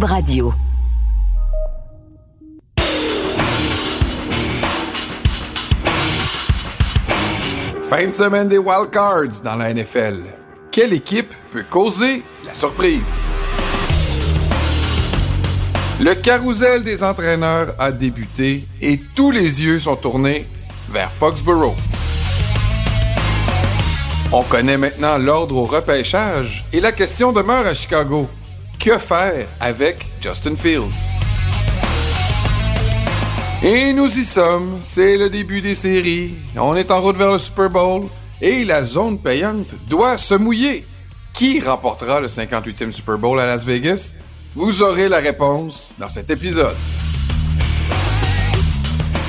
Radio. Fin de semaine des Wildcards dans la NFL. Quelle équipe peut causer la surprise? Le carrousel des entraîneurs a débuté et tous les yeux sont tournés vers Foxborough. On connaît maintenant l'ordre au repêchage et la question demeure à Chicago. Que faire avec Justin Fields? Et nous y sommes, c'est le début des séries. On est en route vers le Super Bowl et la zone payante doit se mouiller. Qui remportera le 58e Super Bowl à Las Vegas? Vous aurez la réponse dans cet épisode.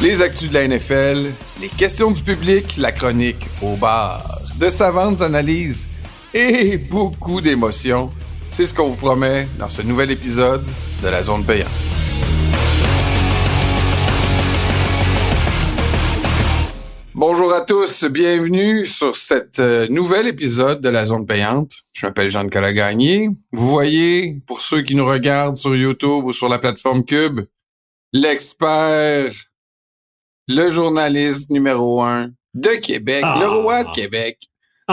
Les actus de la NFL, les questions du public, la chronique au bar, de savantes analyses et beaucoup d'émotions. C'est ce qu'on vous promet dans ce nouvel épisode de la zone payante. Bonjour à tous, bienvenue sur cet euh, nouvel épisode de la zone payante. Je m'appelle Jean-Nicolas Gagné. Vous voyez, pour ceux qui nous regardent sur YouTube ou sur la plateforme Cube, l'expert, le journaliste numéro un de Québec, le roi de Québec,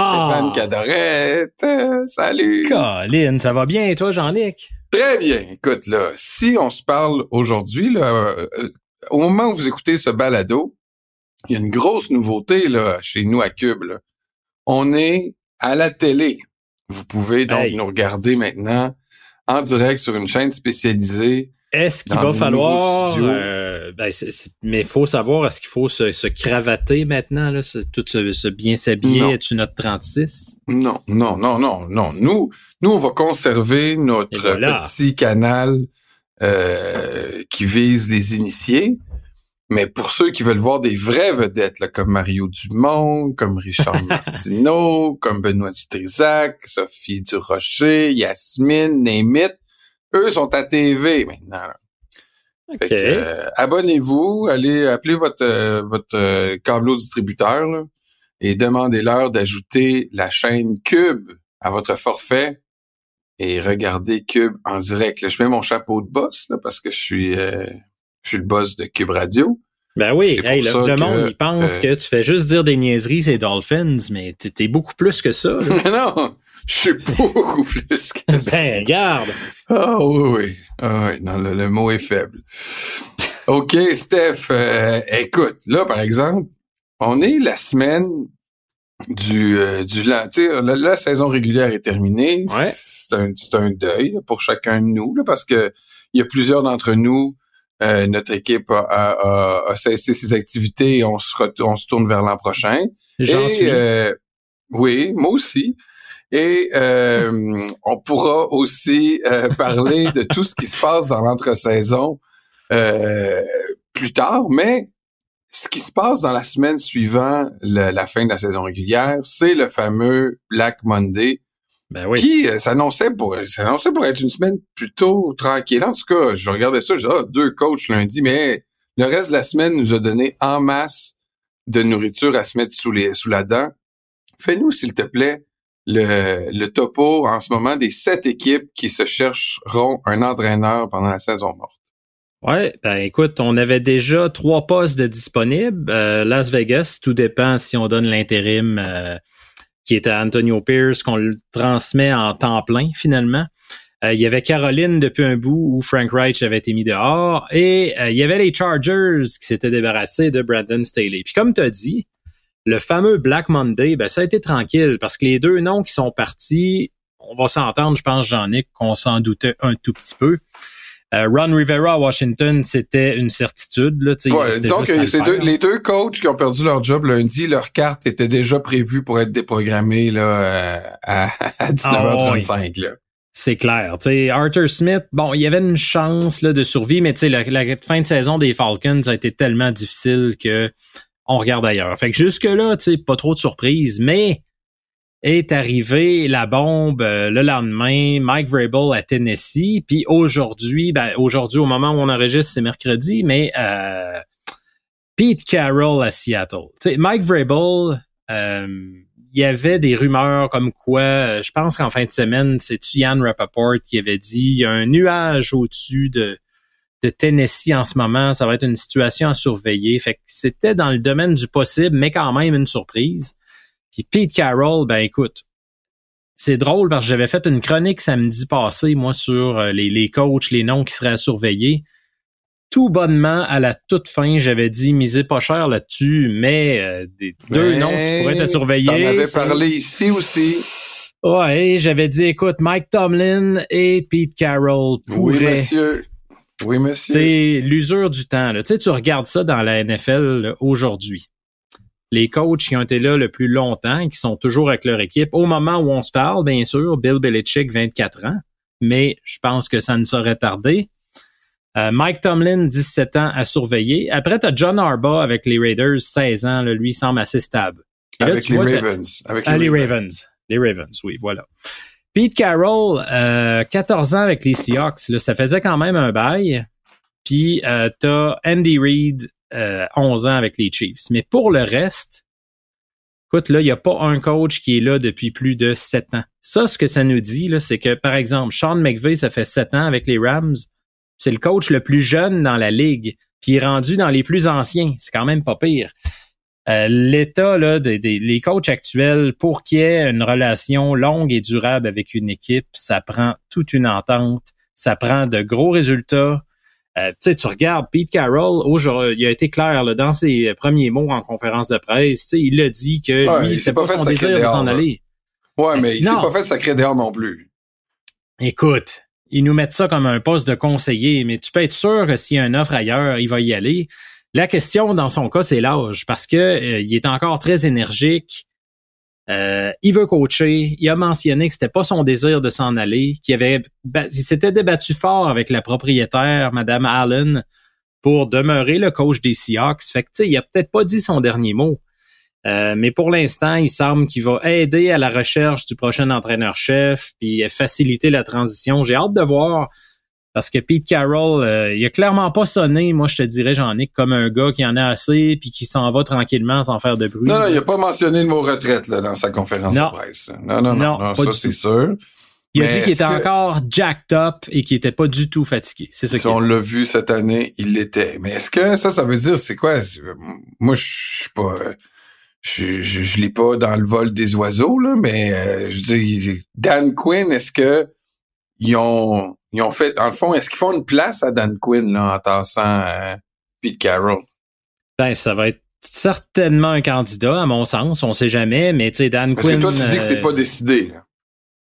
Stéphane Cadorette. Euh, salut! Colin, ça va bien et toi, Jean-Nic? Très bien. Écoute, là, si on se parle aujourd'hui, là, euh, au moment où vous écoutez ce balado, il y a une grosse nouveauté là, chez nous à Cube. Là. On est à la télé. Vous pouvez donc Hey. nous regarder maintenant en direct sur une chaîne spécialisée. Est-ce qu'il va falloir... ben, mais il faut savoir, est-ce qu'il faut se, se cravater maintenant? Là, tout se, se bien s'habiller? Non. Es-tu notre 36? Non, non, non, non, non. Nous, nous, on va conserver notre voilà. petit canal euh, qui vise les initiés. Mais pour ceux qui veulent voir des vraies vedettes, là, comme Mario Dumont, comme Richard Martineau, comme Benoît Dutrisac, Sophie Durocher, Yasmine, Némit, eux sont à TV maintenant. là. Euh, abonnez-vous, allez appeler votre euh, votre euh, câbleau distributeur là, et demandez-leur d'ajouter la chaîne Cube à votre forfait et regardez Cube en direct. Là, je mets mon chapeau de boss là, parce que je suis euh, je suis le boss de Cube Radio. Ben oui, hey, le, que, monde, il pense que tu fais juste dire des niaiseries, c'est Dolphins, mais t'es beaucoup plus que ça. non, je suis beaucoup plus que ça. ben, regarde. Ah oui, oui. Ah oui, non, le, le mot est faible. OK, Steph, euh, écoute, là, par exemple, on est la semaine du euh, du sais, la, la saison régulière est terminée. Ouais. C'est un c'est un deuil là, pour chacun de nous là, parce que il y a plusieurs d'entre nous euh, notre équipe a, a, a- a cessé ses activités et on se on se tourne vers l'an prochain. J'en Et, suis. euh, oui, moi aussi. Et euh, on pourra aussi euh, parler de tout ce qui se passe dans l'entre-saison euh, plus tard, mais ce qui se passe dans la semaine suivant le- la fin de la saison régulière, c'est le fameux Black Monday ben oui. qui euh, s'annonçait pour s'annonçait pour être une semaine plutôt tranquille. En tout cas, je regardais ça, je disais, ah, deux coachs lundi, mais le reste de la semaine nous a donné en masse de nourriture à se mettre sous les sous la dent. Fais-nous, s'il te plaît, le, topo en ce moment des sept équipes qui se chercheront un entraîneur pendant la saison morte. Ouais, ben écoute, on avait déjà trois postes disponibles. Euh, Las Vegas, tout dépend si on donne l'intérim euh, qui est à Antonio Pierce, qu'on le transmet en temps plein finalement. Euh, il y avait Caroline depuis un bout où Frank Reich avait été mis dehors. Et il y avait les Chargers qui s'étaient débarrassés de Brandon Staley. Puis comme tu as dit, le fameux Black Monday, ben ça a été tranquille parce que les deux noms qui sont partis, on va s'entendre, je pense, Jean-Nic, qu'on s'en doutait un tout petit peu. Euh, Ron Rivera à Washington, c'était une certitude. Là, tu sais, Ouais, disons que le deux, les deux coachs qui ont perdu leur job lundi, leur carte était déjà prévue pour être déprogrammée là, euh, à, à 19h35. là. C'est clair. Tu sais, Arthur Smith, bon, il y avait une chance là, de survie, mais tu sais, la, la fin de saison des Falcons a été tellement difficile que on regarde ailleurs. Fait que jusque-là, tu pas trop de surprises, mais est arrivée la bombe euh, le lendemain, Mike Vrabel à Tennessee, puis aujourd'hui, ben aujourd'hui au moment où on enregistre, c'est mercredi, mais euh, Pete Carroll à Seattle. Tu sais, Mike Vrabel, euh, y avait des rumeurs comme quoi, je pense qu'en fin de semaine, c'est Yann Rappaport qui avait dit, il y a un nuage au-dessus de, de Tennessee en ce moment, ça va être une situation à surveiller. Fait que c'était dans le domaine du possible, mais quand même une surprise. Puis Pete Carroll, ben écoute, c'est drôle parce que j'avais fait une chronique samedi passé, moi, sur euh, les, les coachs, les noms qui seraient à surveiller tout bonnement, à la toute fin, j'avais dit misez pas cher là-dessus, mais euh, des, deux noms qui pourraient être surveiller. T'en avais parlé ici aussi. Ouais, j'avais dit écoute, Mike Tomlin et Pete Carroll pourraient. Oui, monsieur. Oui, monsieur. C'est l'usure du temps. Là. Tu sais, tu regardes ça dans la NFL aujourd'hui. Les coachs qui ont été là le plus longtemps, qui sont toujours avec leur équipe, au moment où on se parle, bien sûr, Bill Belichick, 24 ans, mais je pense que ça ne saurait tarder. Euh, Mike Tomlin, 17 ans à surveiller. Après, tu as John Arba avec les Raiders, 16 ans. Là, lui, semble assez stable. avec, les Ravens. avec les, Ravens. Les Ravens, oui, voilà. Pete Carroll, euh, 14 ans avec les Seahawks. Là, ça faisait quand même un bail. Puis, euh, tu as Andy Reid, 11 ans avec les Chiefs. Mais pour le reste, écoute, là, il n'y a pas un coach qui est là depuis plus de 7 ans. Ça, ce que ça nous dit, là, c'est que, par exemple, Sean McVay, ça fait 7 ans avec les Rams c'est le coach le plus jeune dans la ligue, puis il est rendu dans les plus anciens. C'est quand même pas pire. Euh, L'état là, des, les coachs actuels, pour qu'il y ait une relation longue et durable avec une équipe, ça prend toute une entente, ça prend de gros résultats. Euh, tu sais, tu regardes Pete Carroll, aujourd'hui, il a été clair là, dans ses premiers mots en conférence de presse. Il a dit que lui, c'est pas, pas son désir de s'en aller. Ouais, mais, il s'est pas fait de sacré dehors non plus. Écoute, ils nous mettent ça comme un poste de conseiller, mais tu peux être sûr que s'il y a une offre ailleurs, il va y aller. La question dans son cas, c'est l'âge, parce que euh, il est encore très énergique. Euh, il veut coacher. Il a mentionné que c'était pas son désir de s'en aller, qu'il avait, il s'était débattu fort avec la propriétaire, Madame Allen, pour demeurer le coach des Seahawks. Fait que, il a peut-être pas dit son dernier mot. Euh, mais pour l'instant, il semble qu'il va aider à la recherche du prochain entraîneur-chef, puis faciliter la transition. J'ai hâte de voir. Parce que Pete Carroll, euh, il a clairement pas sonné, moi je te dirais, j'en ai comme un gars qui en a assez puis qui s'en va tranquillement sans faire de bruit. Non, non, il a pas mentionné le mot retraite là, dans sa conférence de presse. Non, non, non, non, ça c'est sûr. Il a dit qu'il était encore jacked up et qu'il était pas du tout fatigué. C'est ça si on l'a vu cette année, il l'était. Mais est-ce que ça, ça veut dire, c'est quoi? Moi, je suis pas je, je, je lis pas dans le vol des oiseaux, là, mais euh, je dis Dan Quinn, est-ce que ils ont ils ont fait, en le fond, est-ce qu'ils font une place à Dan Quinn là, en tassant euh, Pete Carroll? Ben, ça va être certainement un candidat, à mon sens. On sait jamais, mais tu sais, Dan Parce Quinn. Que toi, tu dis que c'est euh, pas décidé. Là.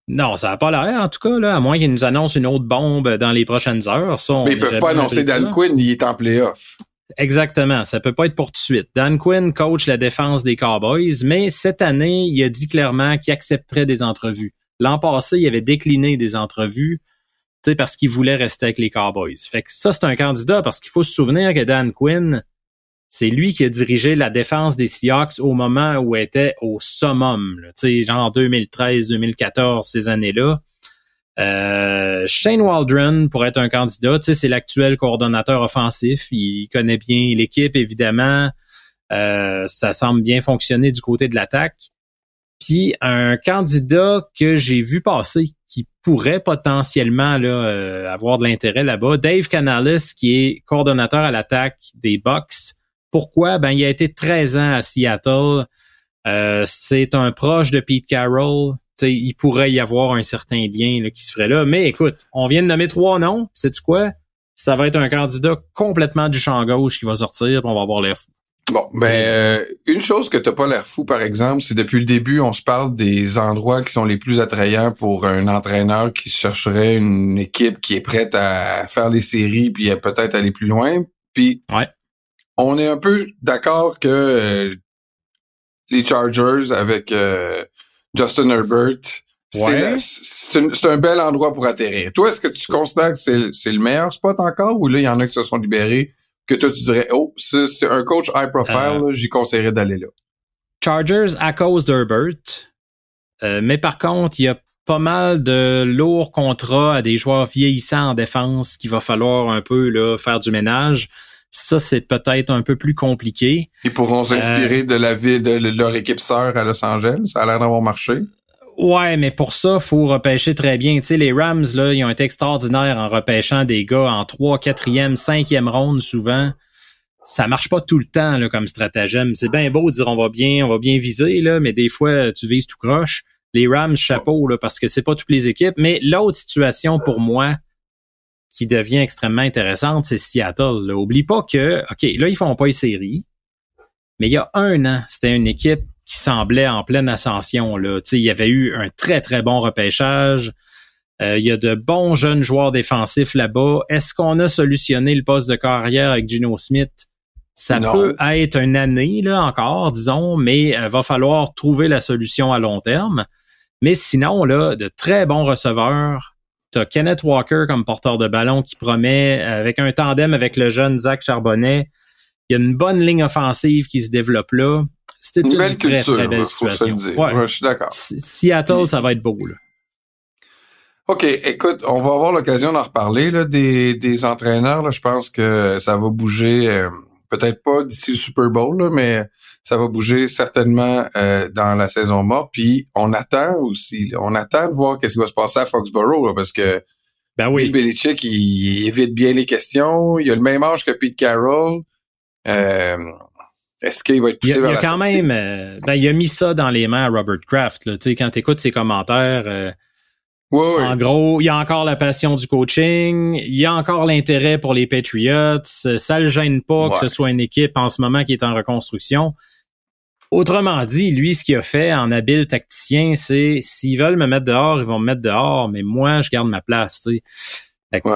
Non, ça n'a pas l'air, en tout cas, là, à moins qu'ils nous annoncent une autre bombe dans les prochaines heures. Ça, mais ils peuvent pas annoncer Dan Quinn, il est en playoff. Exactement. Ça peut pas être pour tout de suite. Dan Quinn coach la défense des Cowboys, mais cette année, il a dit clairement qu'il accepterait des entrevues. L'an passé, il avait décliné des entrevues, parce qu'il voulait rester avec les Cowboys. Fait que ça, c'est un candidat parce qu'il faut se souvenir que Dan Quinn, c'est lui qui a dirigé la défense des Seahawks au moment où elle était au summum, sais, genre 2013, 2014, ces années-là. Euh, Shane Waldron pourrait être un candidat. C'est l'actuel coordonnateur offensif. Il connaît bien l'équipe, évidemment. Euh, ça semble bien fonctionner du côté de l'attaque. Puis un candidat que j'ai vu passer qui pourrait potentiellement là, euh, avoir de l'intérêt là-bas, Dave Canales, qui est coordonnateur à l'attaque des Bucks. Pourquoi? Ben, il a été 13 ans à Seattle. c'est un proche de Pete Carroll il pourrait y avoir un certain lien qui se ferait là. Mais écoute, on vient de nommer trois noms. Sais-tu quoi? Ça va être un candidat complètement du champ gauche qui va sortir, on va avoir l'air fou. Bon, ben euh, une chose que t'as pas l'air fou, par exemple, c'est depuis le début, on se parle des endroits qui sont les plus attrayants pour un entraîneur qui chercherait une équipe qui est prête à faire les séries puis à peut-être aller plus loin. Puis ouais. on est un peu d'accord que euh, les Chargers avec euh, Justin Herbert, c'est un, bel endroit pour atterrir. Toi, est-ce que tu considères que c'est le meilleur spot encore ou là, il y en a qui se sont libérés que toi, tu dirais, oh, c'est un coach high profile, euh. j'y conseillerais d'aller là. Chargers à cause d'Herbert. Euh, mais par contre, il y a pas mal de lourds contrats à des joueurs vieillissants en défense qu'il va falloir un peu là, faire du ménage. Ça, c'est peut-être un peu plus compliqué. Ils pourront s'inspirer de la ville de leur équipe sœur à Los Angeles. Ça a l'air d'avoir marché. Ouais, mais pour ça, faut repêcher très bien. Tu sais, les Rams, là, ils ont été extraordinaires en repêchant des gars en 3, 4e, 5e ronde souvent. Ça marche pas tout le temps là, comme stratagème. C'est bien beau de dire on va bien, on va bien viser, là, mais des fois, tu vises tout croche. Les Rams, chapeau, là, parce que c'est pas toutes les équipes. Mais l'autre situation pour moi qui devient extrêmement intéressante, c'est Seattle. Là. Oublie pas que, OK, là, ils font pas une série. Mais il y a un an, c'était une équipe qui semblait en pleine ascension. Là. il y avait eu un très, très bon repêchage. Euh, il y a de bons jeunes joueurs défensifs là-bas. Est-ce qu'on a solutionné le poste de carrière avec Gino Smith? Ça peut être une année là encore, disons, mais il euh, va falloir trouver la solution à long terme. Mais sinon, là, de très bons receveurs. T'as Kenneth Walker comme porteur de ballon qui promet, avec un tandem avec le jeune Zach Charbonnet. Il y a une bonne ligne offensive qui se développe là. C'était une, belle très, culture, très belle situation. Ouais. je suis d'accord. Seattle, ça va être beau. Là. OK, écoute, on va avoir l'occasion d'en reparler là, des, des entraîneurs. Là. Je pense que ça va bouger, euh, peut-être pas d'ici le Super Bowl, là, mais ça va bouger certainement euh, dans la saison morte. Puis on attend aussi, on attend de voir qu'est-ce qui va se passer à Foxborough, parce que ben oui. Bill Belichick, il, évite bien les questions. Il a le même âge que Pete Carroll. Euh, est-ce qu'il va être poussé il, vers il a quand même, euh, ben, il a mis ça dans les mains à Robert Kraft. Là. sais, quand tu écoutes ses commentaires, euh, en gros, il y a encore la passion du coaching, il y a encore l'intérêt pour les Patriots. Ça le gêne pas que ce soit une équipe en ce moment qui est en reconstruction. Autrement dit, lui, ce qu'il a fait en habile tacticien, c'est s'ils veulent me mettre dehors, ils vont me mettre dehors, mais moi, je garde ma place. sais.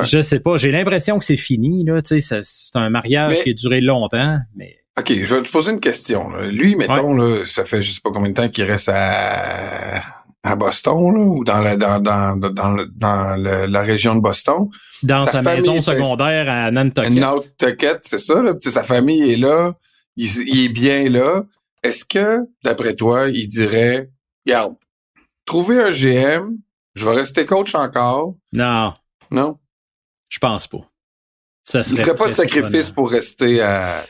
Je sais pas, j'ai l'impression que c'est fini. Là, c'est un mariage qui a duré longtemps, mais OK, je vais te poser une question. Lui, mettons, là, ça fait je sais pas combien de temps qu'il reste à, à Boston, là, ou dans la, dans, dans, dans, dans la région de Boston. Dans sa, maison secondaire à Nantucket. Nantucket, c'est ça, là. sa famille est là. Il, il est bien là. Est-ce que, d'après toi, il dirait, regarde, trouver un GM, je vais rester coach encore? Non. Non? Je pense pas. Ça serait il ferait pas de sacrifice pour rester à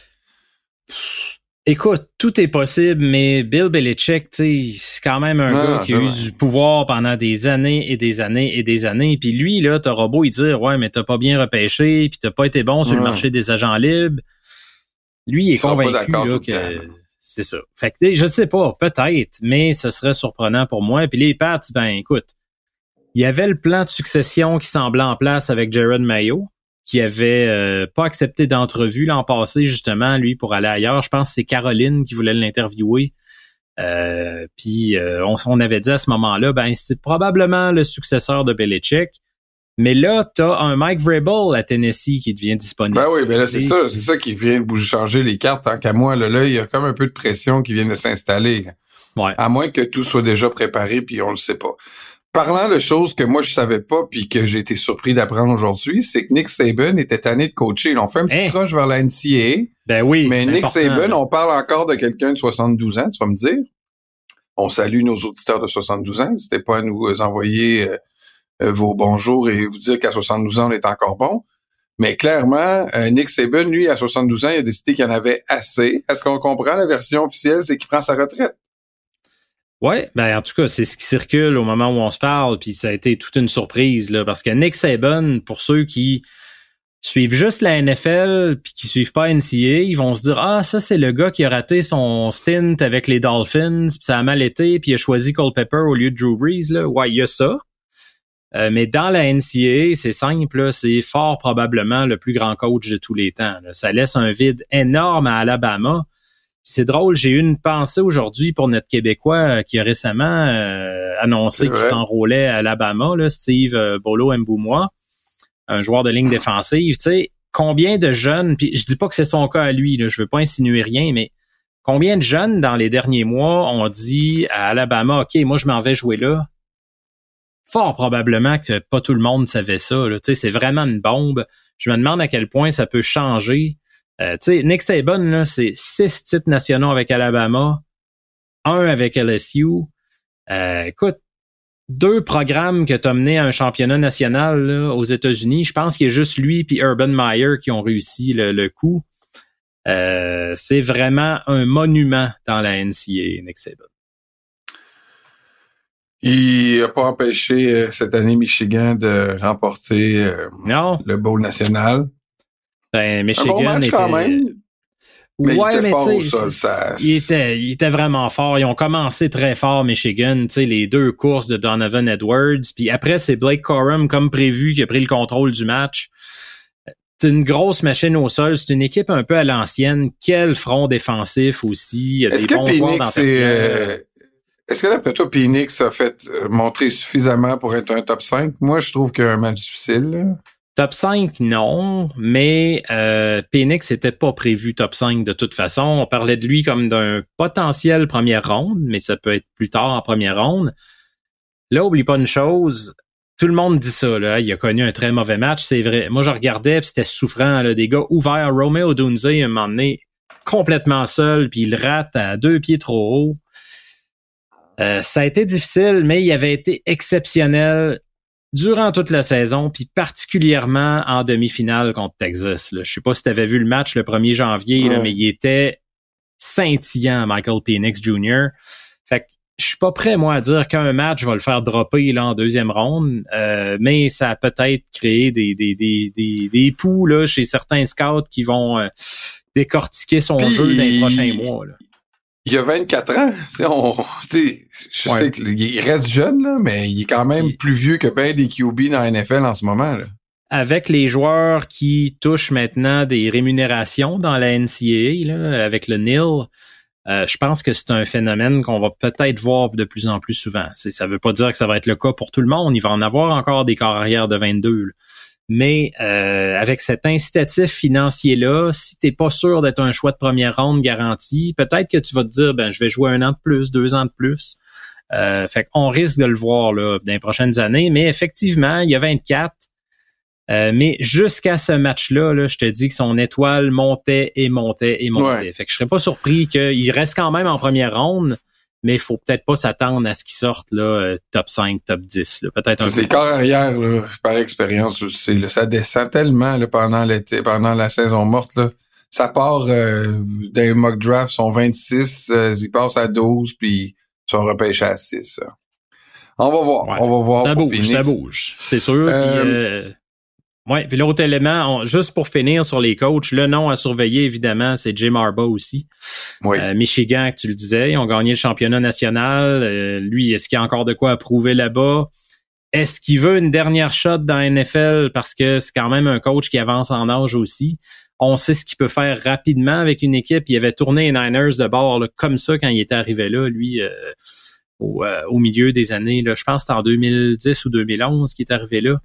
Écoute, tout est possible, mais Bill Belichick, c'est quand même un gars qui a eu du pouvoir pendant des années et des années et des années. Puis lui, là, t'auras beau y dire, ouais, mais t'as pas bien repêché, puis t'as pas été bon sur le marché des agents libres. Lui, il est convaincu que c'est ça. Fait que je sais pas, peut-être, mais ce serait surprenant pour moi. Puis les Pats, ben écoute, il y avait le plan de succession qui semblait en place avec Jared Mayo qui avait euh, pas accepté d'entrevue l'an passé, justement, lui, pour aller ailleurs. Je pense que c'est Caroline qui voulait l'interviewer. Euh, puis euh, on, avait dit à ce moment-là, ben c'est probablement le successeur de Belichick. Mais là, t'as un Mike Vrabel à Tennessee qui devient disponible. Ben oui, ben là, c'est ça, c'est ça qui vient de bouger, changer les cartes. Tant qu'à moi, là, là, il y a comme un peu de pression qui vient de s'installer. Ouais. À moins que tout soit déjà préparé, puis on le sait pas. Parlant de choses que moi je savais pas puis que j'ai été surpris d'apprendre aujourd'hui, c'est que Nick Saban était tanné de coacher. Ils ont fait un petit hein? vers la NCAA. Ben oui. Mais Nick Saban, on parle encore de quelqu'un de 72 ans, tu vas me dire. On salue nos auditeurs de 72 ans. N'hésitez pas à nous envoyer euh, euh, vos bonjours et vous dire qu'à 72 ans, on est encore bon. Mais clairement, euh, Nick Saban, lui, à 72 ans, il a décidé qu'il en avait assez. Est-ce qu'on comprend la version officielle? C'est qu'il prend sa retraite? Ouais, ben en tout cas, c'est ce qui circule au moment où on se parle, puis ça a été toute une surprise là, parce que Nick Saban, pour ceux qui suivent juste la NFL puis qui suivent pas NCA, ils vont se dire ah ça c'est le gars qui a raté son stint avec les Dolphins, puis ça a mal été, puis il a choisi Cole Pepper au lieu de Drew Brees là. Ouais, il y a ça. Euh, mais dans la NCA, c'est simple, c'est fort probablement le plus grand coach de tous les temps. Ça laisse un vide énorme à Alabama c'est drôle, j'ai eu une pensée aujourd'hui pour notre Québécois euh, qui a récemment euh, annoncé qu'il s'enrôlait à Alabama, là, Steve euh, Bolo Mboumois, un joueur de ligne défensive. Tu sais, combien de jeunes, puis je dis pas que c'est son cas à lui, là, je veux pas insinuer rien, mais combien de jeunes dans les derniers mois ont dit à Alabama, OK, moi je m'en vais jouer là? Fort probablement que pas tout le monde savait ça. Tu sais, c'est vraiment une bombe. Je me demande à quel point ça peut changer euh, tu sais, Nick Saban, c'est six titres nationaux avec Alabama, un avec LSU. Euh, écoute, deux programmes que tu as mené à un championnat national aux États-Unis. Je pense qu'il y a juste lui et Urban Meyer qui ont réussi le, coup. Euh, c'est vraiment un monument dans la NCAA, Nick Saban. Il n'a pas empêché euh, cette année Michigan de remporter euh, le bowl national. Ben, Michigan un bon match quand même. Mais ouais, il était mais fort au sol, ça... il, était, il était vraiment fort. Ils ont commencé très fort, Michigan. sais les deux courses de Donovan Edwards. Puis après, c'est Blake Corum, comme prévu, qui a pris le contrôle du match. C'est une grosse machine au sol. C'est une équipe un peu à l'ancienne. Quel front défensif aussi. Est-ce que Phoenix est... Est-ce que d'après toi, Phoenix a fait euh, montrer suffisamment pour être un top 5? Moi, je trouve qu'il y a un match difficile. Top 5, non, mais euh, Phoenix n'était pas prévu top 5 de toute façon. On parlait de lui comme d'un potentiel première ronde, mais ça peut être plus tard en première ronde. Là, oublie pas une chose, tout le monde dit ça, là. Il a connu un très mauvais match, c'est vrai. Moi, je regardais, puis c'était souffrant, là, des gars ouverts. Romeo Dunze, un moment complètement seul, puis il rate à deux pieds trop haut. Euh, ça a été difficile, mais il avait été exceptionnel durant toute la saison, puis particulièrement en demi-finale contre Texas. Là. Je sais pas si tu avais vu le match le 1er janvier, mais il était scintillant, Michael Penix Jr. Fait que je suis pas prêt, moi, à dire qu'un match va le faire dropper là, en deuxième ronde, euh, mais ça a peut-être créé des, des, des, des, des poux là, chez certains scouts qui vont euh, décortiquer son jeu dans les prochains mois. Là il y a 24 ans. On, je sais qu'il reste jeune, là, mais il est quand même plus vieux que ben des QB dans la NFL en ce moment. Là. Avec les joueurs qui touchent maintenant des rémunérations dans la NCAA, là, avec le NIL, euh, je pense que c'est un phénomène qu'on va peut-être voir de plus en plus souvent. Ça veut pas dire que ça va être le cas pour tout le monde. Il va en avoir encore des carrières de 22. Mais euh, avec cet incitatif financier-là, si tu n'es pas sûr d'être un choix de première ronde garanti, peut-être que tu vas te dire ben je vais jouer un an de plus, deux ans de plus. Euh, fait qu'on risque de le voir là, dans les prochaines années. Mais effectivement, il y a 24. Euh, mais jusqu'à ce match-là, là, je te dis que son étoile montait et montait et montait. Fait que je serais pas surpris qu'il reste quand même en première ronde mais il faut peut-être pas s'attendre à ce qu'ils sortent là, euh, top 5, top 10. Peut-être un Les corps arrière, là, par expérience, c'est ça descend tellement là, pendant l'été, pendant la saison morte. Là. Ça part euh, d'un mock draft, sont 26, euh, ils passent à 12, puis ils sont repêchés à 6. On va voir, on va voir. Ça bouge, ça bouge, c'est sûr. Euh, oui, puis l'autre élément, juste pour finir sur les coachs, le nom à surveiller, évidemment, c'est Jim Harbaugh aussi. Euh, Michigan, tu le disais, ils ont gagné le championnat national. Euh, lui, est-ce qu'il y a encore de quoi à prouver là-bas? Est-ce qu'il veut une dernière shot dans NFL parce que c'est quand même un coach qui avance en âge aussi? On sait ce qu'il peut faire rapidement avec une équipe. Il avait tourné les Niners de bord comme ça quand il était arrivé là, lui, euh, au, milieu des années. Là, je pense que c'était en 2010 ou 2011 qu'il est arrivé là.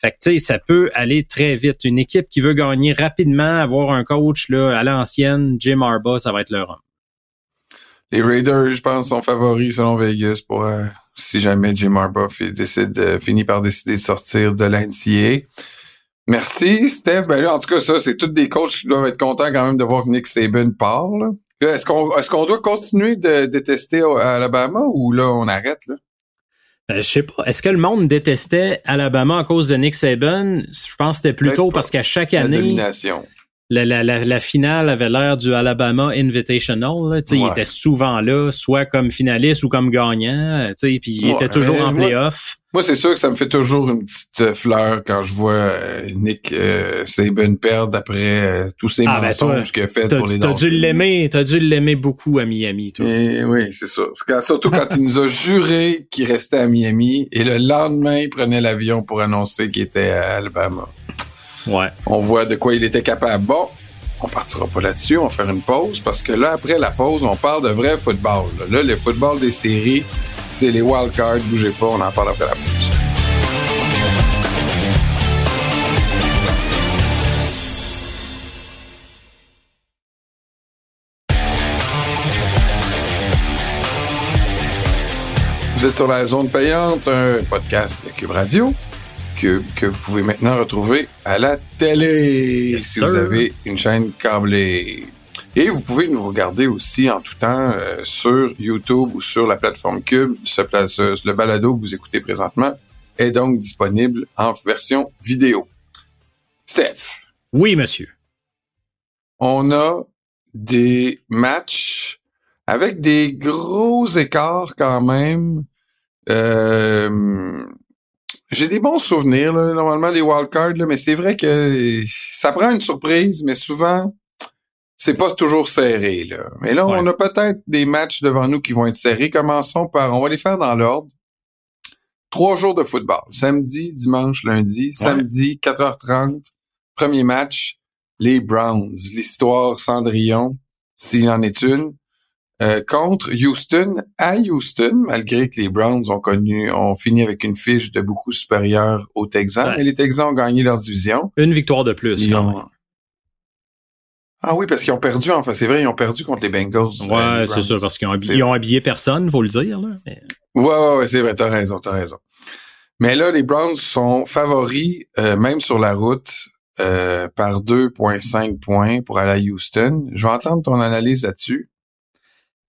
Fait que tu sais, ça peut aller très vite. Une équipe qui veut gagner rapidement, avoir un coach là, à l'ancienne, Jim Harbaugh, ça va être leur homme. Les Raiders, je pense, sont favoris selon Vegas pour euh, si jamais Jim Harbaugh décide, finit par décider de sortir de l'NCA. Merci, Steph. Ben là, en tout cas, ça, c'est tous des coachs qui doivent être contents quand même de voir que Nick Saban parle. Est-ce qu'on est-ce qu'on doit continuer de détester Alabama ou là on arrête là? Euh, je sais pas. Est-ce que le monde détestait Alabama à cause de Nick Saban? Je pense que c'était plutôt parce qu'à chaque année. La, la, la, la, finale avait l'air du Alabama Invitational. Il était souvent là, soit comme finaliste ou comme gagnant. Puis il était toujours en playoff. Moi, c'est sûr que ça me fait toujours une petite euh, fleur quand je vois euh, Nick euh, Saban perdre après tous ces ah, ben, mensonges qu'il a fait pour les T'as dû l'aimer, t'as dû l'aimer beaucoup à Miami, toi. Et, oui, c'est ça. Surtout quand il nous a juré qu'il restait à Miami et le lendemain, il prenait l'avion pour annoncer qu'il était à Alabama. Ouais. On voit de quoi il était capable. Bon, on partira pas là-dessus, on va faire une pause parce que là, après la pause, on parle de vrai football. Là, le football des séries, c'est les wildcards. Bougez pas, on en parle après la pause. Vous êtes sur la zone payante, un podcast de Cube Radio que vous pouvez maintenant retrouver à la télé si vous avez une chaîne câblée. Et vous pouvez nous regarder aussi en tout temps euh, sur YouTube ou sur la plateforme Cube. Ce, le balado que vous écoutez présentement est donc disponible en version vidéo. Steph. Oui, monsieur. On a des matchs avec des gros écarts quand même. Euh, j'ai des bons souvenirs, là, normalement, des wildcards, mais c'est vrai que ça prend une surprise, mais souvent, c'est pas toujours serré. Là. Mais là, on a peut-être des matchs devant nous qui vont être serrés. Commençons par, on va les faire dans l'ordre. Trois jours de football. Samedi, dimanche, lundi. Samedi, 4h30. Premier match, les Browns. L'histoire Cendrillon, s'il en est une. Euh, contre Houston à Houston, malgré que les Browns ont connu, ont fini avec une fiche de beaucoup supérieure aux Texans, mais les Texans ont gagné leur division. Une victoire de plus. Ah oui, parce qu'ils ont perdu, enfin, c'est vrai, ils ont perdu contre les Bengals. Ouais, c'est ça, parce qu'ils ont, habillé, ont habillé personne, faut le dire, là. Ouais, ouais, ouais, c'est vrai, t'as raison, t'as raison. Mais là, les Browns sont favoris, euh, même sur la route, euh, par 2,5 points pour aller à Houston. Je vais entendre ton analyse là-dessus.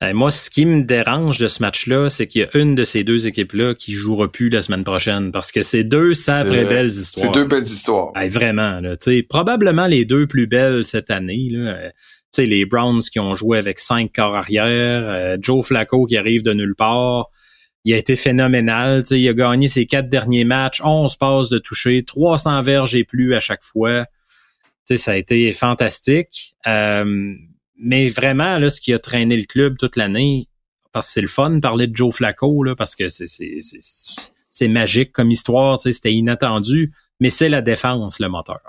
Euh, moi, ce qui me dérange de ce match-là, c'est qu'il y a une de ces deux équipes-là qui jouera plus la semaine prochaine parce que c'est deux sacrées belles histoires. C'est deux belles histoires. vraiment, là, probablement les deux plus belles cette année. Là. Euh, les Browns qui ont joué avec cinq corps arrière, euh, Joe Flacco qui arrive de nulle part. Il a été phénoménal. Il a gagné ses quatre derniers matchs, 11 passes de toucher, 300 verges et plus à chaque fois. sais, ça a été fantastique. Euh, mais vraiment, là, ce qui a traîné le club toute l'année, parce que c'est le fun de parler de Joe Flacco, là, parce que c'est, c'est, magique comme histoire, c'était inattendu, mais c'est la défense, le moteur.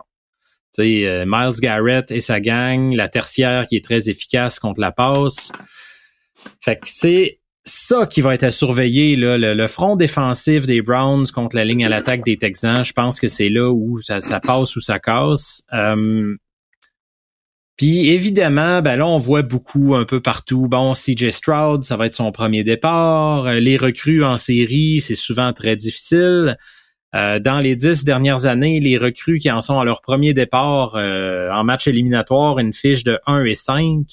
euh, Miles Garrett et sa gang, la tertiaire qui est très efficace contre la passe. Fait que c'est ça qui va être à surveiller, là, le, front défensif des Browns contre la ligne à l'attaque des Texans. Je pense que c'est là où ça, passe ou ça casse. Euh, puis évidemment, ben là, on voit beaucoup un peu partout. Bon, CJ Stroud, ça va être son premier départ. Euh, les recrues en série, c'est souvent très difficile. Euh, dans les dix dernières années, les recrues qui en sont à leur premier départ euh, en match éliminatoire, une fiche de 1 et 5.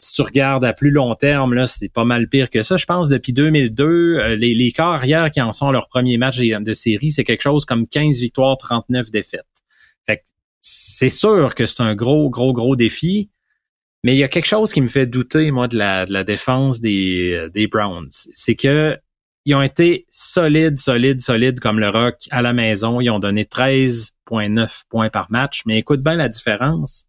si tu regardes à plus long terme, là, c'est pas mal pire que ça. Je pense depuis 2002, les, les arrière qui en sont à leur premier match de série, c'est quelque chose comme 15 victoires, 39 défaites. Fait que c'est sûr que c'est un gros, gros, gros défi. Mais il y a quelque chose qui me fait douter, moi, de la, défense des, euh, des Browns. C'est que ils ont été solides, solides, solides comme le Rock à la maison. Ils ont donné 13,9 points par match. Mais écoute bien la différence.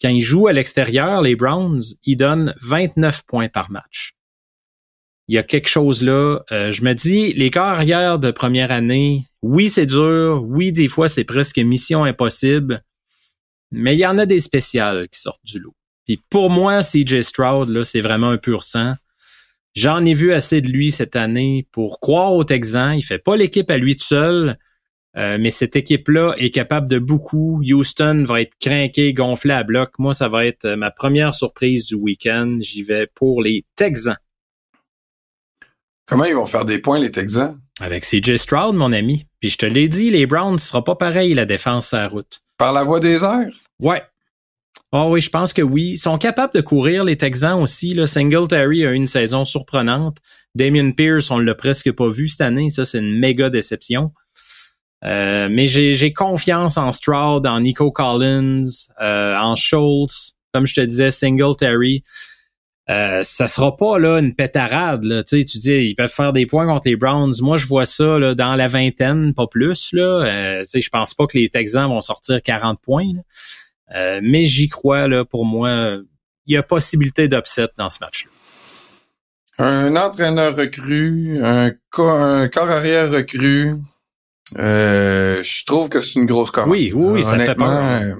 Quand ils jouent à l'extérieur, les Browns, ils donnent 29 points par match. Il y a quelque chose là. Euh, je me dis, les carrières de première année, oui, c'est dur. Oui, des fois, c'est presque mission impossible. Mais il y en a des spéciales qui sortent du lot. Puis pour moi, CJ Stroud, là, c'est vraiment un pur sang. J'en ai vu assez de lui cette année pour croire au Texans. Il fait pas l'équipe à lui tout seul, euh, mais cette équipe-là est capable de beaucoup. Houston va être craqué, gonflé à bloc. Moi, ça va être ma première surprise du week-end. J'y vais pour les Texans. Comment ils vont faire des points, les Texans? Avec CJ Stroud, mon ami. Puis je te l'ai dit, les Browns ne sera pas pareil, la défense à la route. Par la voie des airs? Ouais. Oh oui, je pense que oui. Ils sont capables de courir, les Texans aussi. Là. Singletary a eu une saison surprenante. Damien Pierce, on l'a presque pas vu cette année. Ça, c'est une méga déception. Euh, mais j'ai confiance en Stroud, en Nico Collins, euh, en Schultz. Comme je te disais, Singletary. Euh, ça sera pas là une pétarade. Là. Tu, sais, tu dis ils peuvent faire des points contre les Browns. Moi, je vois ça là, dans la vingtaine, pas plus. Là. Euh, tu sais, je pense pas que les Texans vont sortir 40 points. Euh, mais j'y crois, là, pour moi, il y a possibilité d'upset dans ce match. Un entraîneur recru, un, corps arrière recru. je trouve que c'est une grosse commande. Oui, oui, ça fait peur.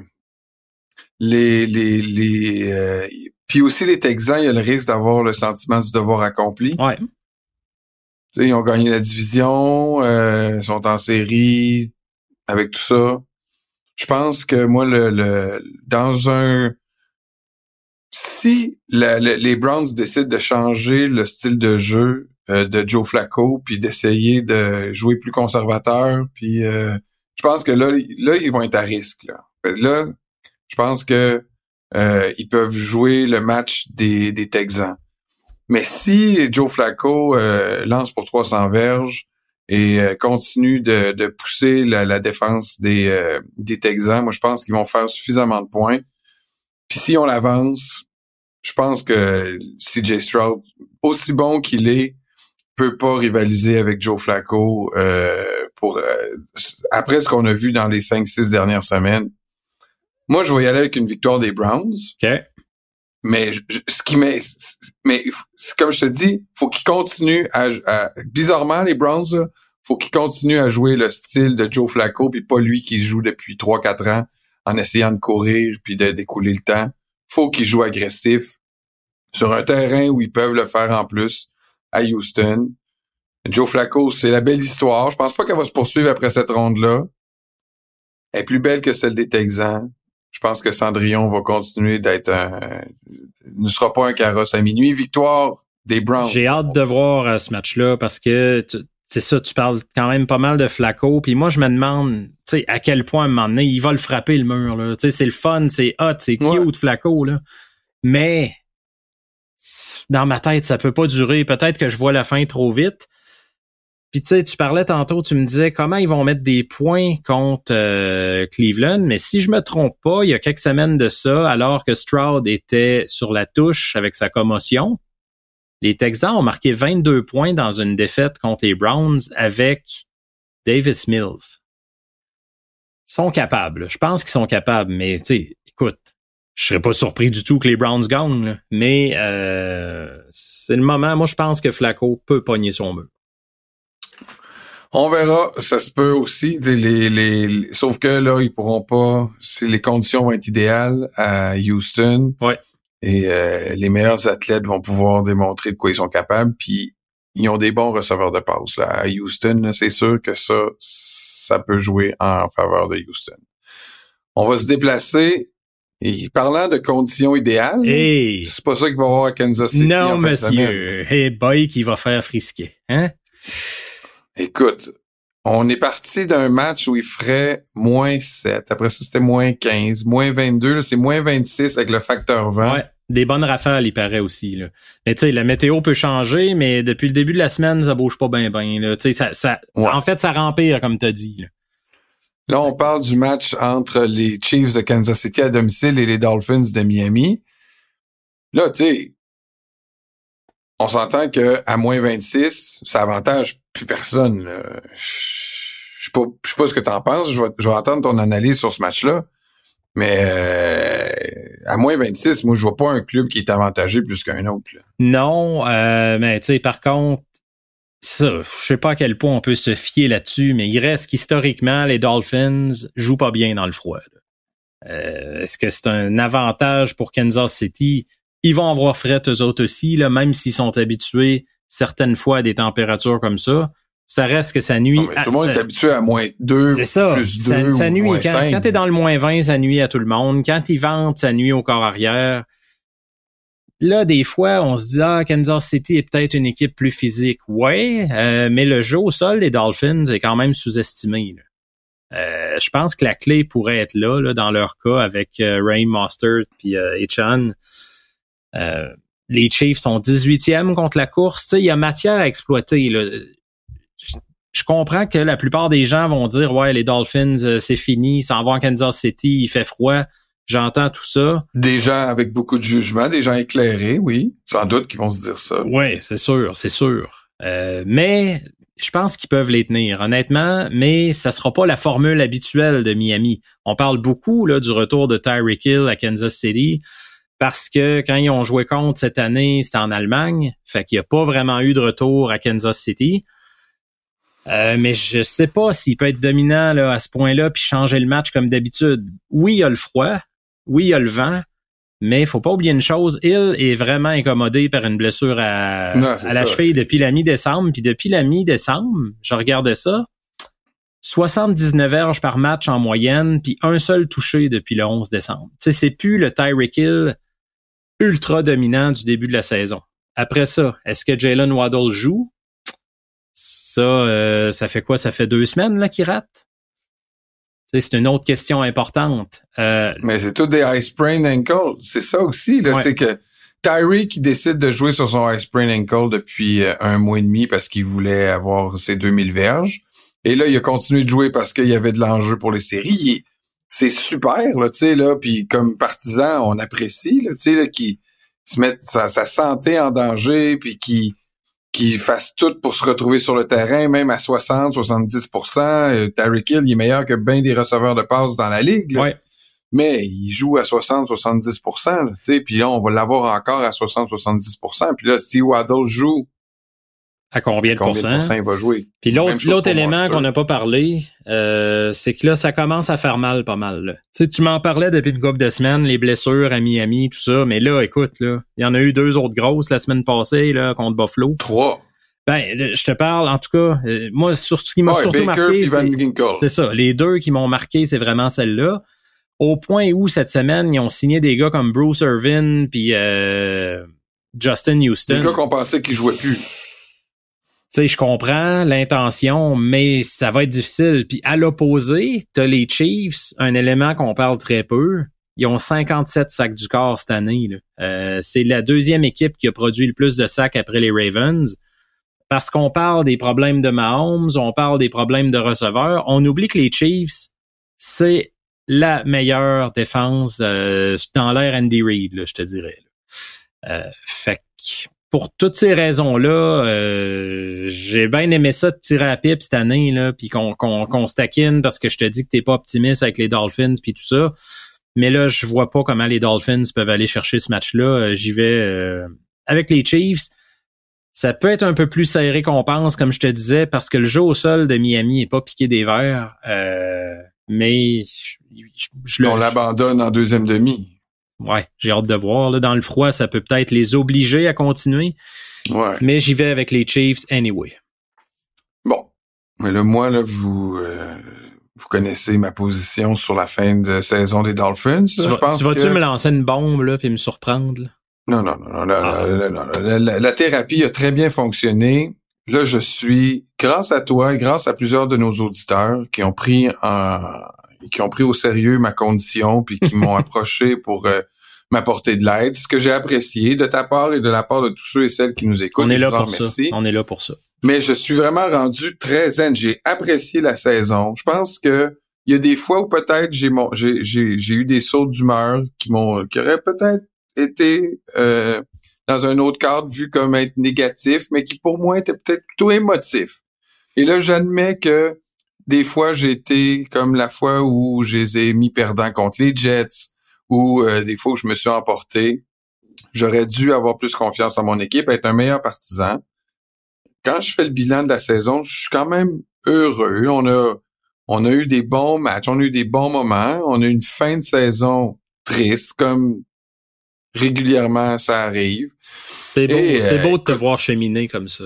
Les, les, les, puis aussi, les Texans, il y a le risque d'avoir le sentiment du devoir accompli. Ouais. ils ont gagné la division, euh, sont en série, avec tout ça. Je pense que moi, le, le dans un si les Browns décident de changer le style de jeu euh, de Joe Flacco, puis d'essayer de jouer plus conservateur, puis euh, je pense que là, là, ils vont être à risque. Là, là je pense que euh, ils peuvent jouer le match des, des Texans. Mais si Joe Flacco euh, lance pour 300 verges et euh, continue de, de pousser la, la défense des, des Texans, moi je pense qu'ils vont faire suffisamment de points. Puis si on l'avance, je pense que CJ Stroud, aussi bon qu'il est, peut pas rivaliser avec Joe Flacco euh, pour euh, après ce qu'on a vu dans les 5-6 dernières semaines. Moi, je vais y aller avec une victoire des Browns. OK. Mais ce qui met, mais comme je te dis, faut qu'ils continuent à, bizarrement les Browns, là, faut qu'ils continuent à jouer le style de Joe Flacco puis pas lui qui joue depuis 3-4 ans en essayant de courir puis de d'écouler le temps. Faut qu'ils jouent agressif sur un terrain où ils peuvent le faire en plus à Houston. Joe Flacco, c'est la belle histoire. Je pense pas qu'elle va se poursuivre après cette ronde-là. Elle est plus belle que celle des Texans. Je pense que Cendrillon va continuer d'être un, ne sera pas un carrosse à minuit. Victoire des Browns. J'ai hâte de voir euh, ce match-là parce que c'est ça, tu parles quand même pas mal de Flacco. Puis moi, je me demande, tu sais, à quel point à un moment donné, il va le frapper le mur. Là. Tu sais, c'est le fun, c'est hot, c'est cute Flacco là. Mais dans ma tête, ça peut pas durer. Peut-être que je vois la fin trop vite. Puis tu sais, tu parlais tantôt, tu me disais comment ils vont mettre des points contre euh, Cleveland, mais si je me trompe pas, il y a quelques semaines de ça, alors que Stroud était sur la touche avec sa commotion, les Texans ont marqué 22 points dans une défaite contre les Browns avec Davis Mills. Ils sont capables. Je pense qu'ils sont capables, mais tu sais, écoute, je serais pas surpris du tout que les Browns gagnent, mais euh, c'est le moment. Moi, je pense que Flacco peut pogner son mur. On verra, ça se peut aussi. Les, les, sauf que là, ils pourront pas. Les conditions vont être idéales à Houston. Ouais. Et euh, les meilleurs athlètes vont pouvoir démontrer de quoi ils sont capables. Puis ils ont des bons receveurs de passe là. À Houston, c'est sûr que ça, ça peut jouer en faveur de Houston. On va se déplacer. Et parlant de conditions idéales, c'est pas ça qu'il va y avoir à Kansas City. Non, monsieur. Hey boy qui va faire frisquer. Hein? Écoute, on est parti d'un match où il ferait moins 7. Après ça, c'était moins 15, moins 22. C'est moins 26 avec le facteur 20. Ouais, des bonnes rafales, il paraît aussi. Là. Mais tu sais, la météo peut changer, mais depuis le début de la semaine, ça bouge pas bien, bien. Ça, ça, En fait, ça rempire, comme tu as dit. Là. là, on parle du match entre les Chiefs de Kansas City à domicile et les Dolphins de Miami. Là, tu sais, on s'entend que à moins 26, ça avantage plus personne. Je sais sais pas ce que tu en penses. Je vais, je vais entendre ton analyse sur ce match-là. Mais euh, à moins 26, moi, je vois pas un club qui est avantagé plus qu'un autre. Non, euh, mais tu sais, par contre, ça, je sais pas à quel point on peut se fier là-dessus, mais il reste qu'historiquement, les Dolphins jouent pas bien dans le froid. Euh, est-ce que c'est un avantage pour Kansas City? Ils vont avoir fret eux autres aussi, là, même s'ils sont habitués certaines fois à des températures comme ça. Ça reste que ça nuit. tout le monde est habitué à moins 2, C'est ça. Plus 2 ça, nuit. quand, quand tu es dans le moins 20, ça nuit à tout le monde. Quand ils ventent, ça nuit au corps arrière. Là, des fois, on se dit ah Kansas City est peut-être une équipe plus physique. Ouais, euh, mais le jeu au sol des Dolphins est quand même sous-estimé. Euh, je pense que la clé pourrait être là, là dans leur cas avec euh, Ray Mostert puis euh, Echan. Euh, les Chiefs sont 18e contre la course. Il y a matière à exploiter. Là. Je, comprends que la plupart des gens vont dire Ouais, les Dolphins, euh, c'est fini, ça en va en Kansas City, il fait froid. J'entends tout ça. Des gens avec beaucoup de jugement, des gens éclairés, oui. Sans doute qu'ils vont se dire ça. Oui, c'est sûr, c'est sûr. Euh, mais je pense qu'ils peuvent les tenir, honnêtement, mais ça sera pas la formule habituelle de Miami. On parle beaucoup là, du retour de Tyreek Hill à Kansas City parce que quand ils ont joué contre cette année, c'était en Allemagne. Fait qu'il n'y a pas vraiment eu de retour à Kansas City. Euh, mais je sais pas s'il peut être dominant là, à ce point-là puis changer le match comme d'habitude. Oui, il y a le froid. Oui, il y a le vent. Mais il faut pas oublier une chose, il est vraiment incommodé par une blessure à, la cheville depuis la mi-décembre. Puis depuis la mi-décembre, je regardais ça, 79 verges par match en moyenne, puis un seul touché depuis le 11 décembre. Tu sais, c'est plus le Tyreek Hill ultra dominant du début de la saison. Après ça, est-ce que Jalen Waddle joue? Ça, euh, ça fait quoi? Ça fait deux semaines là qu'il rate? C'est une autre question importante. Euh, Mais c'est tout des high sprain ankle. C'est ça aussi. Là, C'est que Tyree qui décide de jouer sur son high sprain ankle depuis euh, un mois et demi parce qu'il voulait avoir ses 2000 verges. Et là, il a continué de jouer parce qu'il y avait de l'enjeu pour les séries. C'est super, là, tu sais, là, puis comme partisan, on apprécie, là, tu sais, là, qui se mettent sa, santé en danger, puis qui qui fassent tout pour se retrouver sur le terrain, même à 60, 70% euh, Tyreek Hill, il est meilleur que bien des receveurs de passes dans la ligue. Ouais. Mais il joue à 60, 70% puis là, on va l'avoir encore à 60, 70% Puis là, si Waddle joue à combien de pourcents? il va jouer? Puis l'autre, l'autre élément qu'on n'a pas parlé, euh, c'est que là, ça commence à faire mal pas mal. Tu sais, tu m'en parlais depuis une couple de semaines, les blessures à Miami, tout ça, mais là, écoute, là, il y en a eu deux autres grosses la semaine passée là, contre Buffalo. Trois. Ben, je te parle, en tout cas, euh, moi, sur ce qui m'a surtout marqué, c'est ça. Les deux qui m'ont marqué, c'est vraiment celle-là. Au point où cette semaine, ils ont signé des gars comme Bruce Irvin puis euh, Justin Houston. Des gars qu'on pensait qu'ils jouaient plus sais, je comprends l'intention, mais ça va être difficile. Puis à l'opposé, t'as les Chiefs, un élément qu'on parle très peu. Ils ont 57 sacs du corps cette année. Euh, c'est la deuxième équipe qui a produit le plus de sacs après les Ravens. Parce qu'on parle des problèmes de Mahomes, on parle des problèmes de receveurs. On oublie que les Chiefs, c'est la meilleure défense euh, dans l'air Andy Reid, je te dirais. Euh, fait pour toutes ces raisons-là, euh, j'ai bien aimé ça de tirer à pipe cette année, là, puis qu'on se taquine parce que je te dis que t'es pas optimiste avec les Dolphins puis tout ça. Mais là, je vois pas comment les Dolphins peuvent aller chercher ce match-là. Euh, j'y vais euh, avec les Chiefs. Ça peut être un peu plus serré qu'on pense, comme je te disais, parce que le jeu au sol de Miami est pas piqué des verres. mais je, On l'abandonne en deuxième demi ouais, j'ai hâte de voir. Là, dans le froid, ça peut peut-être les obliger à continuer. Ouais. Mais j'y vais avec les Chiefs anyway. Bon. Mais là, moi, là, vous, euh, vous connaissez ma position sur la fin de saison des Dolphins. tu, vas, tu me lancer une bombe là, puis me surprendre? Non, non, non, non, ah. La, thérapie a très bien fonctionné. Là, je suis, grâce à toi et grâce à plusieurs de nos auditeurs qui ont pris en, qui ont pris au sérieux ma condition puis qui m'ont approché pour euh, m'apporter de l'aide, ce que j'ai apprécié de ta part et de la part de tous ceux et celles qui nous écoutent. On est là pour ça. On est là pour ça. Mais je suis vraiment rendu très zen. J'ai apprécié la saison. Je pense que il y a des fois où peut-être j'ai j'ai, j'ai, eu des sauts d'humeur qui m'ont qui auraient peut-être été euh, dans un autre cadre vu comme être négatif, mais qui pour moi étaient peut-être plutôt émotifs. Et là, j'admets que des fois, j'ai été comme la fois où je les ai mis perdants contre les Jets, ou euh, des fois où je me suis emporté. J'aurais dû avoir plus confiance en mon équipe, être un meilleur partisan. Quand je fais le bilan de la saison, je suis quand même heureux. On a, on a eu des bons matchs, on a eu des bons moments, on a eu une fin de saison triste, comme régulièrement ça arrive. C'est beau, c'est beau de te voir cheminer comme ça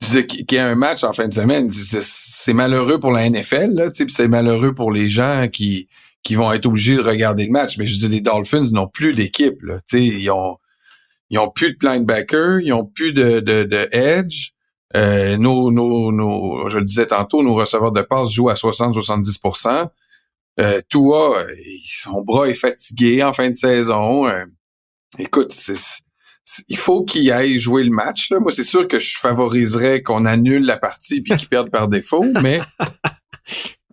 qu'il y a un match en fin de semaine, c'est malheureux pour la NFL, là, c'est malheureux pour les gens qui qui vont être obligés de regarder le match. Mais je dis, les Dolphins n'ont plus d'équipe, là, ils ont ils ont plus de linebacker, ils ont plus de de, de edge. Euh, nos, nos, nos, je le disais tantôt, nos receveurs de passe jouent à 60-70%. Euh, Tua, son bras est fatigué en fin de saison. Euh, écoute, c'est il faut qu'il aille jouer le match. Là. Moi, c'est sûr que je favoriserais qu'on annule la partie puis qu'il perde par défaut, mais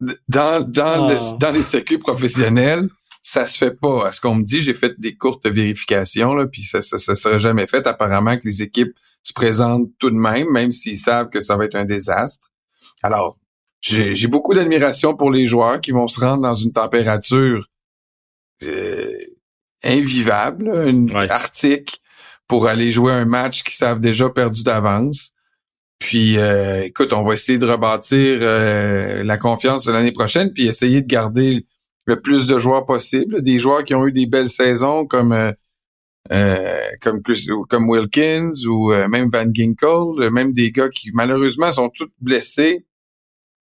dans, dans, ah. dans les circuits professionnels, ça se fait pas. À ce qu'on me dit, j'ai fait des courtes vérifications, là, puis ça, ça, serait jamais fait. Apparemment que les équipes se présentent tout de même, même s'ils savent que ça va être un désastre. Alors, j'ai beaucoup d'admiration pour les joueurs qui vont se rendre dans une température euh, invivable, une arctique, pour aller jouer un match qu'ils savent déjà perdu d'avance. Puis, euh, écoute, on va essayer de rebâtir euh, la confiance de l'année prochaine, puis essayer de garder le plus de joueurs possible, des joueurs qui ont eu des belles saisons comme euh, comme comme Wilkins ou même Van Ginkel, même des gars qui malheureusement sont tous blessés.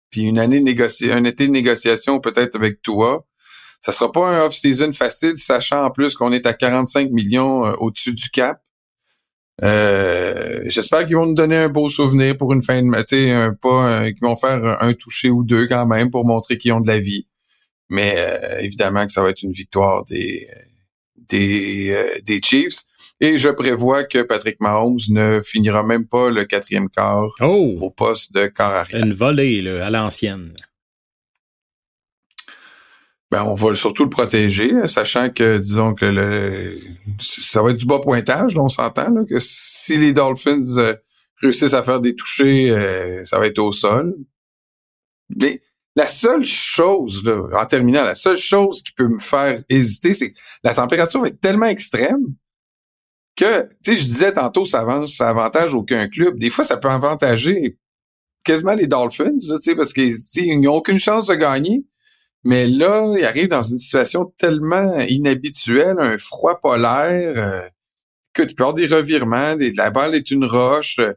Puis une année de un été de négociation peut-être avec toi ça sera pas un off-season facile, sachant en plus qu'on est à 45 millions euh, au-dessus du cap. Euh, j'espère qu'ils vont nous donner un beau souvenir pour une fin de match, un pas qu'ils vont faire un toucher ou deux quand même pour montrer qu'ils ont de la vie. Mais euh, évidemment que ça va être une victoire des des, des Chiefs. Et je prévois que Patrick Mahomes ne finira même pas le quatrième quart oh! au poste de quart arrière. Une volée là, à l'ancienne. Ben on va surtout le protéger, sachant que disons que le ça va être du bas pointage, là, on s'entend là, que si les Dolphins euh, réussissent à faire des touchés, euh, ça va être au sol. Mais la seule chose, là, en terminant, la seule chose qui peut me faire hésiter, c'est que la température être tellement extrême que, tu sais, je disais tantôt, ça, avance, ça avantage aucun club. Des fois, ça peut avantager quasiment les Dolphins, tu sais, parce qu'ils n'ont aucune chance de gagner. Mais là, ils arrivent dans une situation tellement inhabituelle, un froid polaire, euh, que tu peux avoir des revirements, des, la balle est une roche, euh,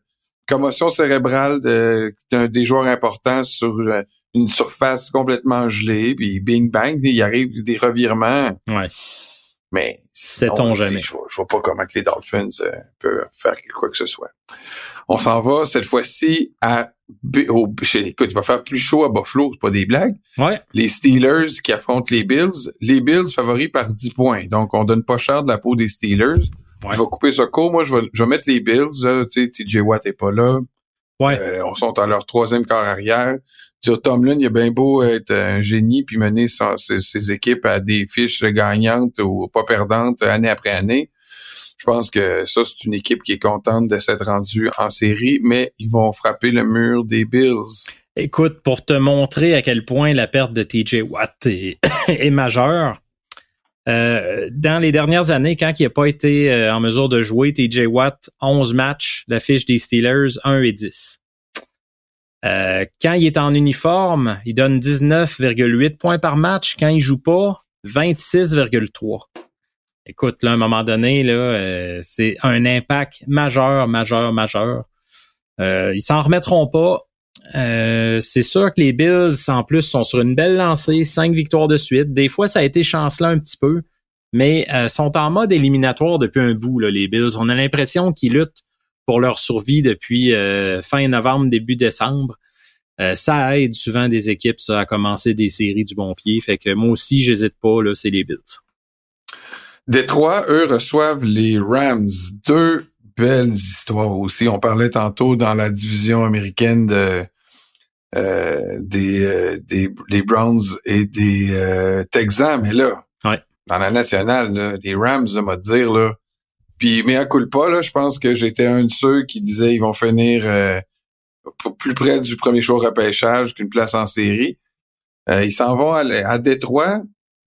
commotion cérébrale d'un des joueurs importants sur euh, une surface complètement gelée, puis bing bang, il arrive des revirements. Ouais. Mais sait-on jamais. Je, je vois pas comment que les Dolphins peuvent faire quoi que ce soit. On s'en va cette fois-ci à au, écoute, il va faire plus chaud à Buffalo, c'est pas des blagues. Ouais. Les Steelers qui affrontent les Bills, les Bills favoris par 10 points. Donc on donne pas cher de la peau des Steelers. Je vais couper ce court, moi je vais, je vais mettre les Bills, tu sais TJ Watt est pas là. Ouais. Euh, on sont à leur troisième quart arrière. Tom Tomlin, il a bien beau être un génie puis mener ses, ses, équipes à des fiches gagnantes ou pas perdantes année après année. Je pense que ça, c'est une équipe qui est contente de s'être rendue en série, mais ils vont frapper le mur des Bills. Écoute, pour te montrer à quel point la perte de TJ Watt est, majeure, euh, dans les dernières années, quand il n'a pas été euh, en mesure de jouer, TJ Watt, 11 matchs, la fiche des Steelers, 1 et 10. Euh, quand il est en uniforme, il donne 19,8 points par match. Quand il joue pas, 26,3 écoute, là, à un moment donné, là, euh, c'est un impact majeur, majeur, majeur. Euh, ils s'en remettront pas. Euh, c'est sûr que les Bills, en plus, sont sur une belle lancée, cinq victoires de suite. Des fois, ça a été chancelant un petit peu, mais euh, sont en mode éliminatoire depuis un bout, là, les Bills. On a l'impression qu'ils luttent pour leur survie depuis fin novembre, début décembre. ça aide souvent des équipes ça, à commencer des séries du bon pied. Fait que moi aussi, j'hésite pas, là, c'est les Bills. Détroit, eux, reçoivent les Rams. Deux belles histoires aussi. On parlait tantôt dans la division américaine de euh, des, euh, des Browns et des euh, Texans, mais là, dans la nationale, là, les Rams, à me dire là. Puis mais à pas là, je pense que j'étais un de ceux qui disaient ils vont finir plus près du premier choix repêchage qu'une place en série. ils s'en vont à, à Détroit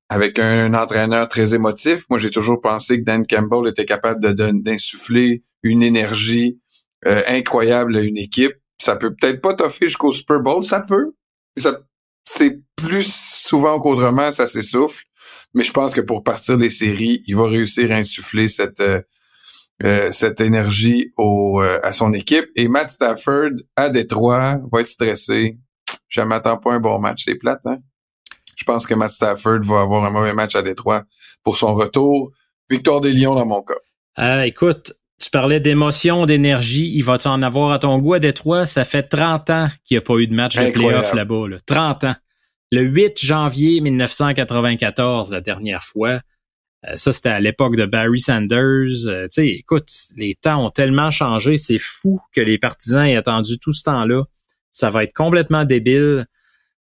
avec un, entraîneur très émotif. Moi, j'ai toujours pensé que Dan Campbell était capable d'insuffler une énergie euh, incroyable à une équipe. Ça peut peut-être pas t'offrir jusqu'au Super Bowl, ça peut. Ça, c'est plus souvent qu'autrement, ça s'essouffle. Mais je pense que pour partir des séries, il va réussir à insuffler cette euh, euh, cette énergie au, à son équipe. Et Matt Stafford à Détroit va être stressé. Je m'attends pas un bon match. C'est plate, hein? Je pense que Matt Stafford va avoir un mauvais match à Détroit pour son retour. Victoire des Lions dans mon cas. Euh, écoute, tu parlais d'émotion, d'énergie. Il va-tu en avoir à ton goût à Détroit? Ça fait 30 ans qu'il n'y a pas eu de match de playoff là-bas. 30 ans. Le 8 janvier 1994, la dernière fois. Euh, ça, c'était à l'époque de Barry Sanders. Euh, tu sais, écoute, les temps ont tellement changé. C'est fou que les partisans aient attendu tout ce temps-là. Ça va être complètement débile.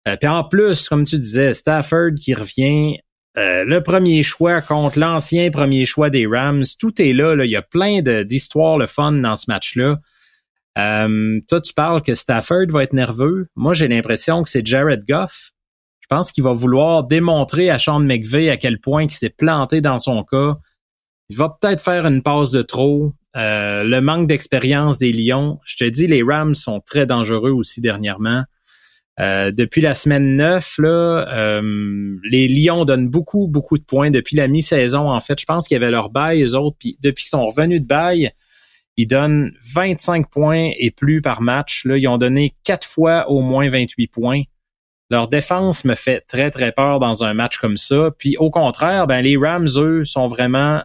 Euh, puis en plus, comme tu disais, Stafford qui revient, euh, le premier choix contre l'ancien premier choix des Rams, tout est là. là. Il y a plein d'histoires le fun dans ce match-là. Euh, toi, tu parles que Stafford va être nerveux. Moi, j'ai l'impression que c'est Jared Goff. Je pense qu'il va vouloir démontrer à Sean McVay à quel point il s'est planté dans son cas. Il va peut-être faire une passe de trop. le manque d'expérience des Lions. Je te dis, les Rams sont très dangereux aussi dernièrement. Euh, depuis la semaine 9, là, euh, les Lions donnent beaucoup, beaucoup de points depuis la mi-saison. En fait, je pense qu'il y avait leur bail, eux autres. Puis depuis qu'ils sont revenus de bail, ils donnent 25 points et plus par match. Là, ils ont donné quatre fois au moins 28 points. Leur défense me fait très, très peur dans un match comme ça. Puis au contraire, ben, les Rams, eux, sont vraiment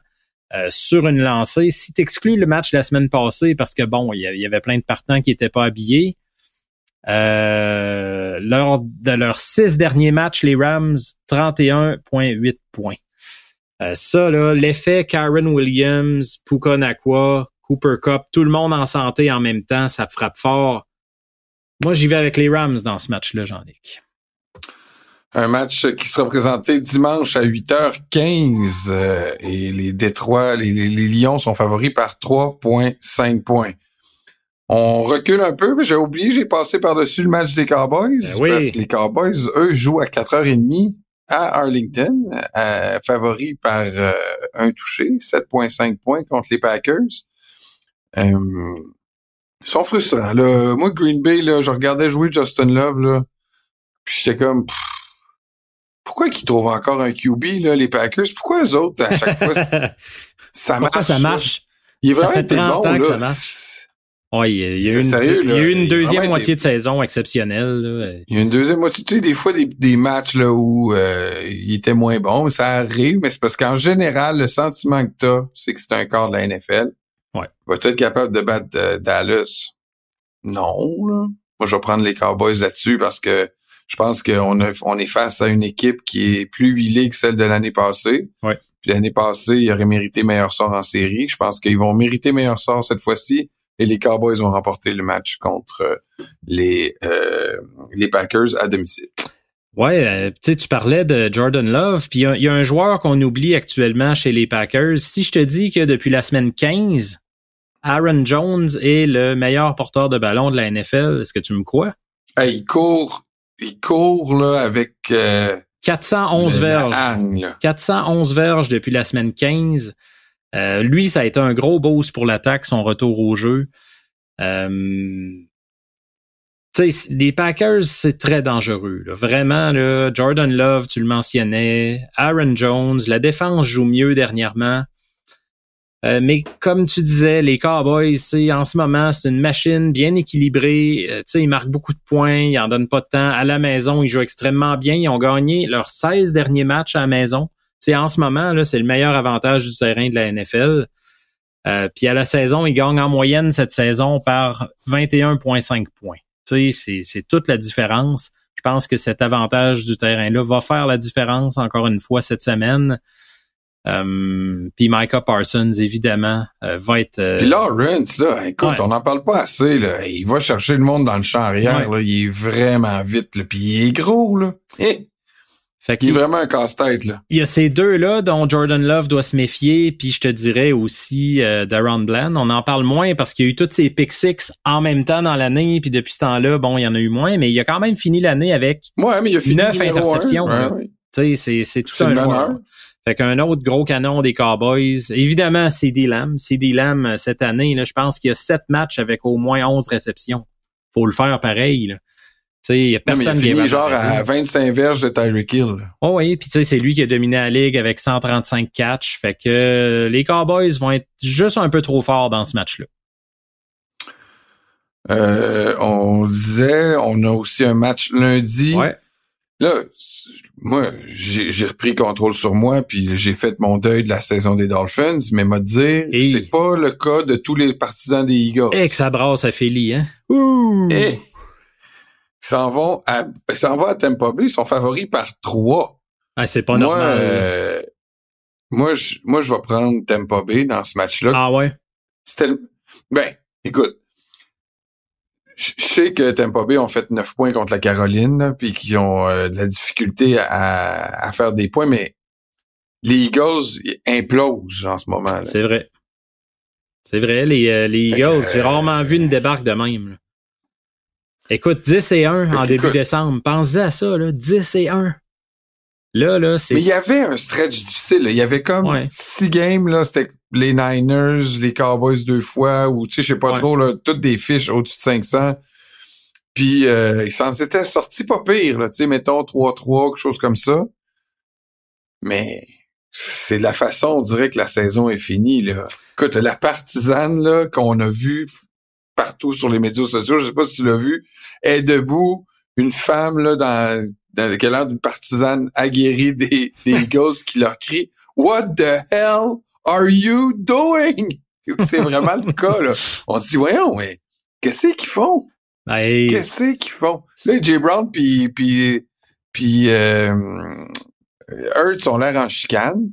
euh, sur une lancée. Si tu exclues le match de la semaine passée, parce que bon, il y avait plein de partants qui n'étaient pas habillés, euh, lors de leurs six derniers matchs, les Rams, 31,8 points. Euh, ça, là, l'effet Karen Williams, Puka Cooper Cup, tout le monde en santé en même temps, ça frappe fort. Moi, j'y vais avec les Rams dans ce match-là, Jean-Luc. Un match qui sera présenté dimanche à 8h15 euh, et les Détroits, les, les, Lions sont favoris par 3.5 points. On recule un peu, mais j'ai oublié, j'ai passé par-dessus le match des Cowboys. Ben Parce que les Cowboys, eux, jouent à 4h30 à Arlington, euh, favoris par euh, un touché, 7.5 points contre les Packers. Euh, ils sont frustrants. Là. Moi, Green Bay, là, je regardais jouer Justin Love, là, puis j'étais comme... Pff, pourquoi qu'ils trouvent encore un QB, là, les Packers? Pourquoi eux autres, à chaque fois, ça marche? Pourquoi ça marche? Il est Ça vraiment fait 30 bon, que là. ça marche. Ouais, il y a, il y a C'est eu une, sérieux, il y a là. eu une Il a deuxième moitié de saison exceptionnelle. là. Il y a une deuxième moitié, tu sais, des fois, des, des matchs là où euh, il était moins bon, ça arrive, mais c'est parce qu'en général, le sentiment que t'as, c'est que c'est un corps de la NFL. Ouais. Vas-tu être capable de battre euh, Dallas? Non, là. Moi, je vais prendre les Cowboys là-dessus parce que je pense qu'on on est face à une équipe qui est plus huilée que celle de l'année passée. Ouais. Puis l'année passée, il aurait mérité meilleur sort en série. Je pense qu'ils vont mériter meilleur sort cette fois-ci. Et les Cowboys vont remporter le match contre euh, les, euh, les Packers à domicile. Ouais, euh, tu parlais de Jordan Love, puis il y a- il y, a un joueur qu'on oublie actuellement chez les Packers. Si je te dis que depuis la semaine 15, Aaron Jones est le meilleur porteur de ballon de la NFL, est-ce que tu me crois? Hey, il court, il court là avec euh, 411 le- la verges. hargne, là. 411 verges depuis la semaine 15. Euh, lui, ça a été un gros boost pour l'attaque, son retour au jeu. Euh, les Packers, c'est très dangereux. là. Vraiment, là, Jordan Love, tu le mentionnais, Aaron Jones, la défense joue mieux dernièrement. Euh, mais comme tu disais, les Cowboys, en ce moment, c'est une machine bien équilibrée. Euh, ils marquent beaucoup de points, ils en donnent pas de temps. À la maison, ils jouent extrêmement bien. Ils ont gagné leurs 16 derniers matchs à la maison. Sais, en ce moment, là, c'est le meilleur avantage du terrain de la NFL. Euh, puis à la saison, ils gagnent en moyenne cette saison par 21,5 points. Tu sais, c'est, c'est toute la différence. Je pense que cet avantage du terrain-là va faire la différence encore une fois cette semaine. Euh, puis Micah Parsons, évidemment, euh, va être... euh, Puis Lawrence, là, écoute, Ouais. on n'en parle pas assez, là. Il va chercher le monde dans le champ arrière, Ouais. là. Il est vraiment vite. Puis il est gros, là. Eh, fait il est vraiment un casse-tête, là. Il y a ces deux-là dont Jordan Love doit se méfier, puis je te dirais aussi euh, Daron Bland. On en parle moins parce qu'il y a eu toutes ces pick six en même temps dans l'année, puis depuis ce temps-là, bon, il y en a eu moins, mais il a quand même fini l'année avec, Ouais, mais il a fini interceptions, Ouais, ouais. tu sais, c'est, c'est tout C'est un joueur. Fait qu'un autre gros canon des Cowboys, évidemment, CD Lamb. CD Lamb, euh, cette année, là, je pense qu'il y a sept matchs avec au moins 11 réceptions. Faut le faire pareil, là. Tu sais, il y a Non, mais il a personne qui est fini capable genre à 25 verges de Tyreek Hill. Oh oui, puis tu sais, c'est lui qui a dominé la ligue avec 135 catchs. Fait que euh, les Cowboys vont être juste un peu trop forts dans ce match-là. Euh, on disait, on a aussi un match lundi. Ouais. Là, moi, j'ai repris contrôle sur moi, puis j'ai fait mon deuil de la saison des Dolphins, mais m'a dire, Et- c'est pas le cas de tous les partisans des Eagles. Et que ça brasse à Philly, hein? Ouh! Eh! S'en vont à, s'en vont à Tampa Bay, ils sont favoris par trois. Ah, c'est pas moi, normal. euh, moi, je, moi, je vais prendre Tampa Bay dans ce match-là. Ah ouais? C'était le- Ben, écoute, je sais que Tampa Bay ont fait 9 points contre la Caroline, puis qu'ils ont euh, de la difficulté à, à faire des points, mais les Eagles implosent en ce moment. C'est vrai. C'est vrai, les, euh, les Eagles, j'ai rarement vu une débarque de même. là. Écoute, 10 et 1 Fait en début décembre. Pensez à ça, là. 10 et 1. Là, là, c'est. Mais il y avait un stretch difficile. là. Il y avait comme Ouais. six games, là, c'était les Niners, les Cowboys deux fois, ou tu sais, je sais pas Ouais. trop, là, toutes des fiches au-dessus de 500. Puis euh, ils s'en étaient sortis pas pire, là, tu sais, mettons 3-3, quelque chose comme ça. Mais c'est de la façon, on dirait que la saison est finie, là. Écoute, la partisane, là, qu'on a vue partout sur les médias sociaux, je sais pas si tu l'as vu, est debout, une femme, là, dans, dans qui a l'air d'une partisane aguerrie des, des Eagles qui leur crie « What the hell are you doing? » C'est vraiment le cas, là. On se dit « Voyons, mais qu'est-ce qu'ils font? Hey, Qu'est-ce qu'ils font? » Là, Jay Brown puis puis puis euh, Hurts ont l'air en chicane,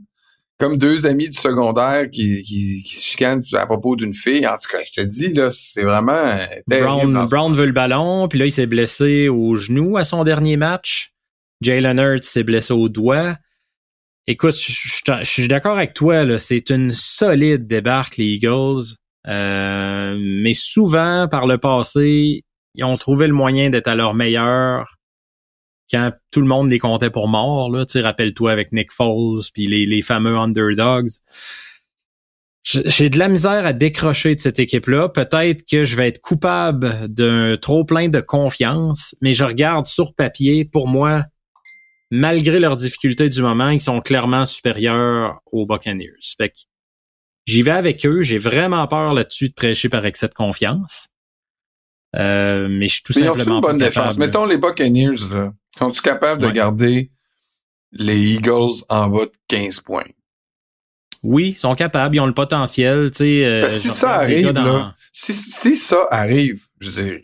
comme deux amis du secondaire qui, qui, qui se chicanent à propos d'une fille. En tout cas, je te dis, là, c'est vraiment euh, Brown, Brown veut le ballon, puis là, il s'est blessé au genou à son dernier match. Jalen Hurts s'est blessé au doigt. Écoute, je, suis d'accord avec toi, là, c'est une solide débarque, les Eagles. Euh, mais souvent, par le passé, ils ont trouvé le moyen d'être à leur meilleur quand tout le monde les comptait pour morts. Là. Tu rappelle-toi avec Nick Foles puis les, les fameux underdogs. J'ai de la misère à décrocher de cette équipe-là. Peut-être que je vais être coupable d'un trop plein de confiance, mais je regarde sur papier, pour moi, malgré leurs difficultés du moment, ils sont clairement supérieurs aux Buccaneers. Fait que j'y vais avec eux. J'ai vraiment peur là-dessus de prêcher par excès de confiance. Euh, mais je suis tout mais simplement ils ont une bonne défense. Mettons les Buccaneers, là. Sont-ils capables de garder les Eagles en bas de 15 points? Oui, ils sont capables, ils ont le potentiel. Tu sais, euh, si ça arrive, là, si, si ça arrive, je veux dire,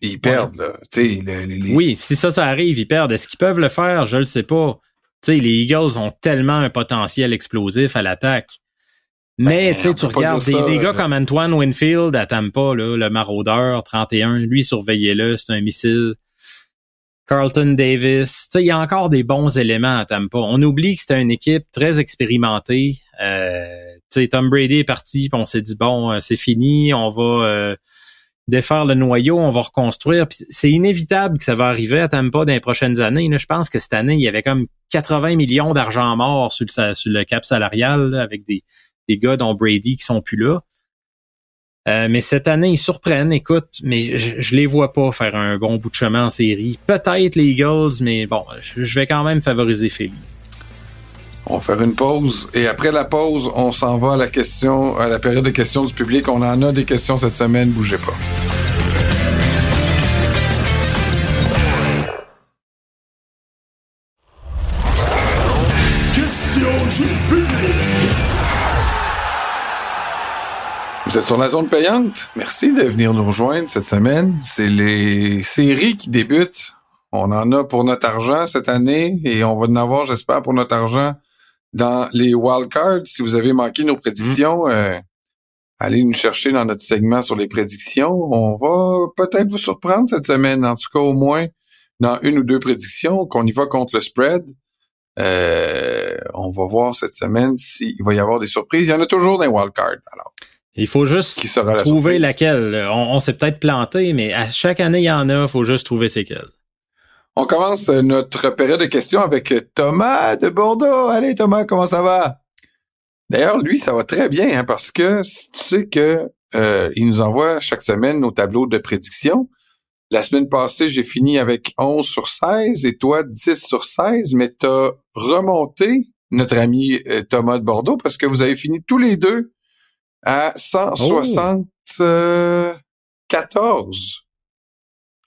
ils perdent, là. Oui, si ça, ça arrive, ils perdent. Est-ce qu'ils peuvent le faire? Je le sais pas. sais, les Eagles ont tellement un potentiel explosif à l'attaque. Mais ben, tu regardes des, gars comme Antoine Winfield à Tampa, là, le maraudeur 31, lui surveillez-le, c'est un missile. Carlton Davis, il y a encore des bons éléments à Tampa. On oublie que c'était une équipe très expérimentée. Euh, Tom Brady est parti, puis on s'est dit bon, euh, c'est fini, on va euh, défaire le noyau, on va reconstruire. C'est inévitable que ça va arriver à Tampa dans les prochaines années. Je pense que cette année, il y avait comme 80 millions d'argent mort sur le, cap salarial avec des, des gars dont Brady qui sont plus là. Euh, mais cette année, ils surprennent, écoute, mais je, je, les vois pas faire un bon bout de chemin en série. Peut-être les Eagles, mais bon, je, je vais quand même favoriser Philly. On va faire une pause et après la pause, on s'en va à la période de questions du public. On en a des questions cette semaine, bougez pas. Êtes sur la zone payante? Merci de venir nous rejoindre cette semaine. C'est les séries qui débutent. On en a pour notre argent cette année et on va en avoir, j'espère, pour notre argent dans les wildcards. Si vous avez manqué nos prédictions, mm. euh, allez nous chercher dans notre segment sur les prédictions. On va peut-être vous surprendre cette semaine, en tout cas au moins dans une ou deux prédictions, qu'on y va contre le spread. Euh, on va voir cette semaine s'il va y avoir des surprises. Il y en a toujours dans les wildcards. Alors, il faut juste trouver laquelle. On, on s'est peut-être planté, mais à chaque année, il y en a. Il faut juste trouver c'est quelle. On commence notre période de questions avec Thomas de Bordeaux. Allez Thomas, comment ça va? D'ailleurs, lui, ça va très bien hein, parce que tu sais que euh, il nous envoie chaque semaine nos tableaux de prédiction. La semaine passée, j'ai fini avec 11 sur 16 et toi 10 sur 16, mais tu as remonté notre ami euh, Thomas de Bordeaux parce que vous avez fini tous les deux à 174.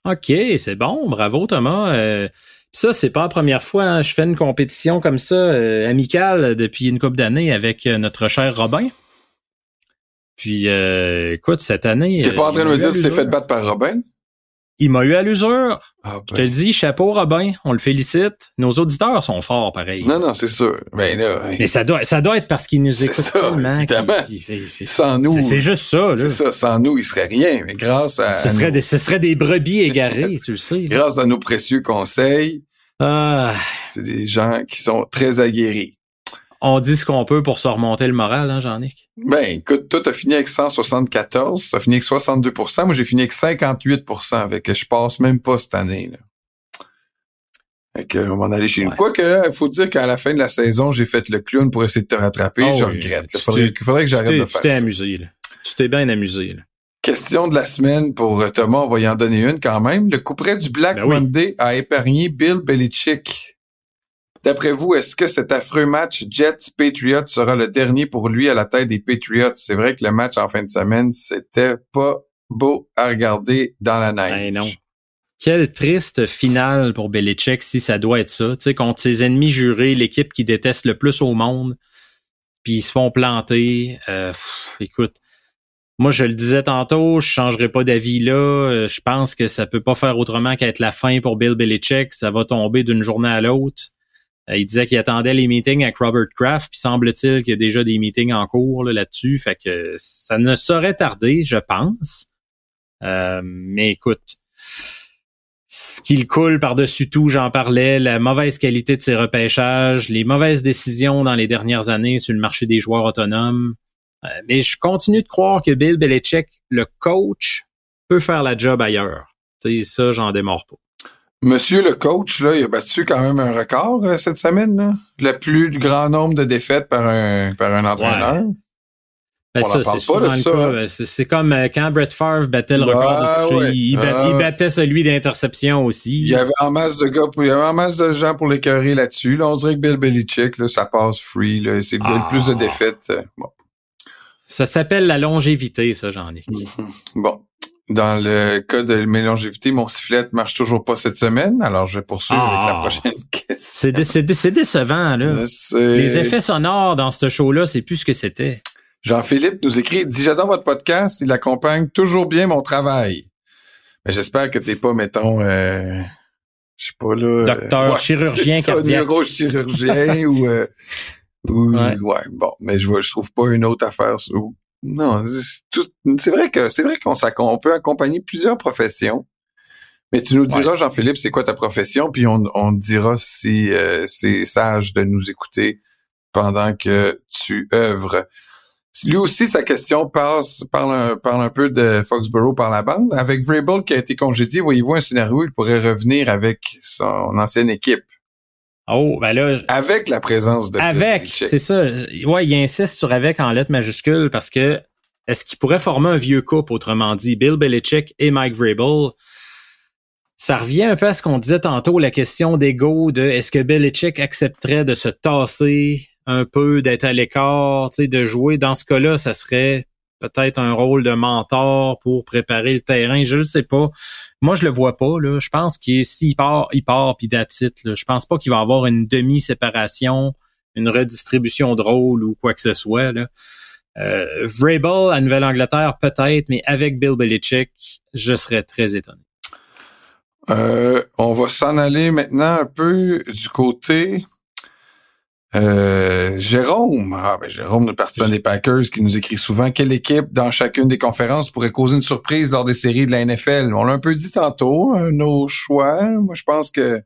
OK, c'est bon. Bravo, Thomas. Euh, ça, c'est pas la première fois. Hein. Je fais une compétition comme ça, euh, amicale, depuis une couple d'années avec euh, notre cher Robin. Puis, écoute, cette année... T'es pas en train de me dire que c'est fait battre par Robin? Il m'a eu à l'usure. Ah, Je te ben. le dis, chapeau Robin, on le félicite. Nos auditeurs sont forts, pareil. Non, non, c'est sûr. Ben, là, Mais ça doit, ça doit être parce qu'ils nous écoutent ça, tellement. sans nous. C'est juste ça, là. C'est ça, sans nous, il serait rien. Mais grâce à. Ce, serait, des, ce serait des brebis égarées, tu le sais. Grâce à nos précieux conseils. Ah. C'est des gens qui sont très aguerris on dit ce qu'on peut pour se remonter le moral, hein, Jean-Nic? Ben, écoute, toi, t'as fini avec 174, ça a fini avec 62% Moi, j'ai fini avec 58% avec que je passe même pas cette année, là. Fait que, on va en aller chez nous. Quoique, il faut dire qu'à la fin de la saison, j'ai fait le clown pour essayer de te rattraper. Oh je regrette. Il faudrait, que j'arrête de faire ça. Tu t'es amusé, là. Tu t'es bien amusé, là. Question de la semaine pour euh, Thomas, on va y en donner une quand même. Le coup près du Black ben Monday a épargné Bill Belichick. D'après vous, est-ce que cet affreux match Jets-Patriots sera le dernier pour lui à la tête des Patriots? C'est vrai que le match en fin de semaine, c'était pas beau à regarder dans la neige. Ben non. Quelle triste finale pour Belichick si ça doit être ça. Tu sais, contre ses ennemis jurés, l'équipe qui déteste le plus au monde, puis ils se font planter. Euh, écoute, moi, je le disais tantôt, je changerai pas d'avis là. Euh, je pense que ça peut pas faire autrement qu'être la fin pour Bill Belichick. Ça va tomber d'une journée à l'autre. Euh, il disait qu'il attendait les meetings avec Robert Kraft, puis semble-t-il qu'il y a déjà des meetings en cours là-dessus. fait que ça ne saurait tarder, je pense. Euh, mais écoute, ce qu'il coule par-dessus tout, j'en parlais, la mauvaise qualité de ses repêchages, les mauvaises décisions dans les dernières années sur le marché des joueurs autonomes. Euh, mais je continue de croire que Bill Belichick, le coach, peut faire la job ailleurs. sais, ça, j'en démords pas. Monsieur le coach, là, il a battu quand même un record euh, cette semaine, là. Le plus grand nombre de défaites par un, par un entraîneur. Ben ça, c'est C'est comme euh, quand Brett Favre battait le record de toucher, il, battait celui d'interception aussi. Il y avait en masse de gars, il y avait en masse de gens pour l'écœurer là-dessus. Là, on dirait que Bill Belichick, là, ça passe free. Là, c'est le plus de ah. défaites. Euh, bon. Ça s'appelle la longévité, ça, j'en ai. Bon. Dans le cas de mes longévité, mon sifflet marche toujours pas cette semaine, alors je vais poursuivre avec la ah. prochaine question. C'est décevant, là. Les effets sonores dans ce show-là, c'est plus ce que c'était. Jean-Philippe nous écrit, dit j'adore votre podcast, il accompagne toujours bien mon travail. Mais j'espère que t'es pas, mettons, euh, je sais pas là. Docteur chirurgien ça, cardiaque. neurochirurgien ou, euh, ou ouais. bon, mais je vois, je trouve pas une autre affaire. Non, c'est vrai que c'est vrai qu'on on peut accompagner plusieurs professions. Mais tu nous diras, Jean-Philippe, c'est quoi ta profession, puis on, on dira si euh, c'est sage de nous écouter pendant que tu œuvres. Lui aussi, sa question passe, parle, un, parle un peu de Foxborough par la bande. Avec Vrabel qui a été congédié, voyez-vous un scénario où il pourrait revenir avec son ancienne équipe? Oh, ben là. Avec la présence de. Avec, c'est ça. Ouais, il insiste sur avec en lettres majuscules parce que est-ce qu'il pourrait former un vieux couple, autrement dit, Bill Belichick et Mike Vrabel? Ça revient un peu à ce qu'on disait tantôt, la question d'ego de est-ce que Belichick accepterait de se tasser un peu, d'être à l'écart, tu sais, de jouer? Dans ce cas-là, ça serait peut-être un rôle de mentor pour préparer le terrain. Je le sais pas. Moi, je le vois pas. Là. Je pense qu'il s'il part, il part puis d'attitude. Je pense pas qu'il va avoir une demi-séparation, une redistribution de rôle ou quoi que ce soit. Là. Euh, Vrabel à Nouvelle-Angleterre, peut-être, mais avec Bill Belichick, je serais très étonné. Euh, on va s'en aller maintenant un peu du côté euh, Jérôme, ah ben Jérôme, le partisan des Packers, qui nous écrit souvent quelle équipe dans chacune des conférences pourrait causer une surprise lors des séries de la NFL. On l'a un peu dit tantôt, hein, nos choix. Moi, je pense que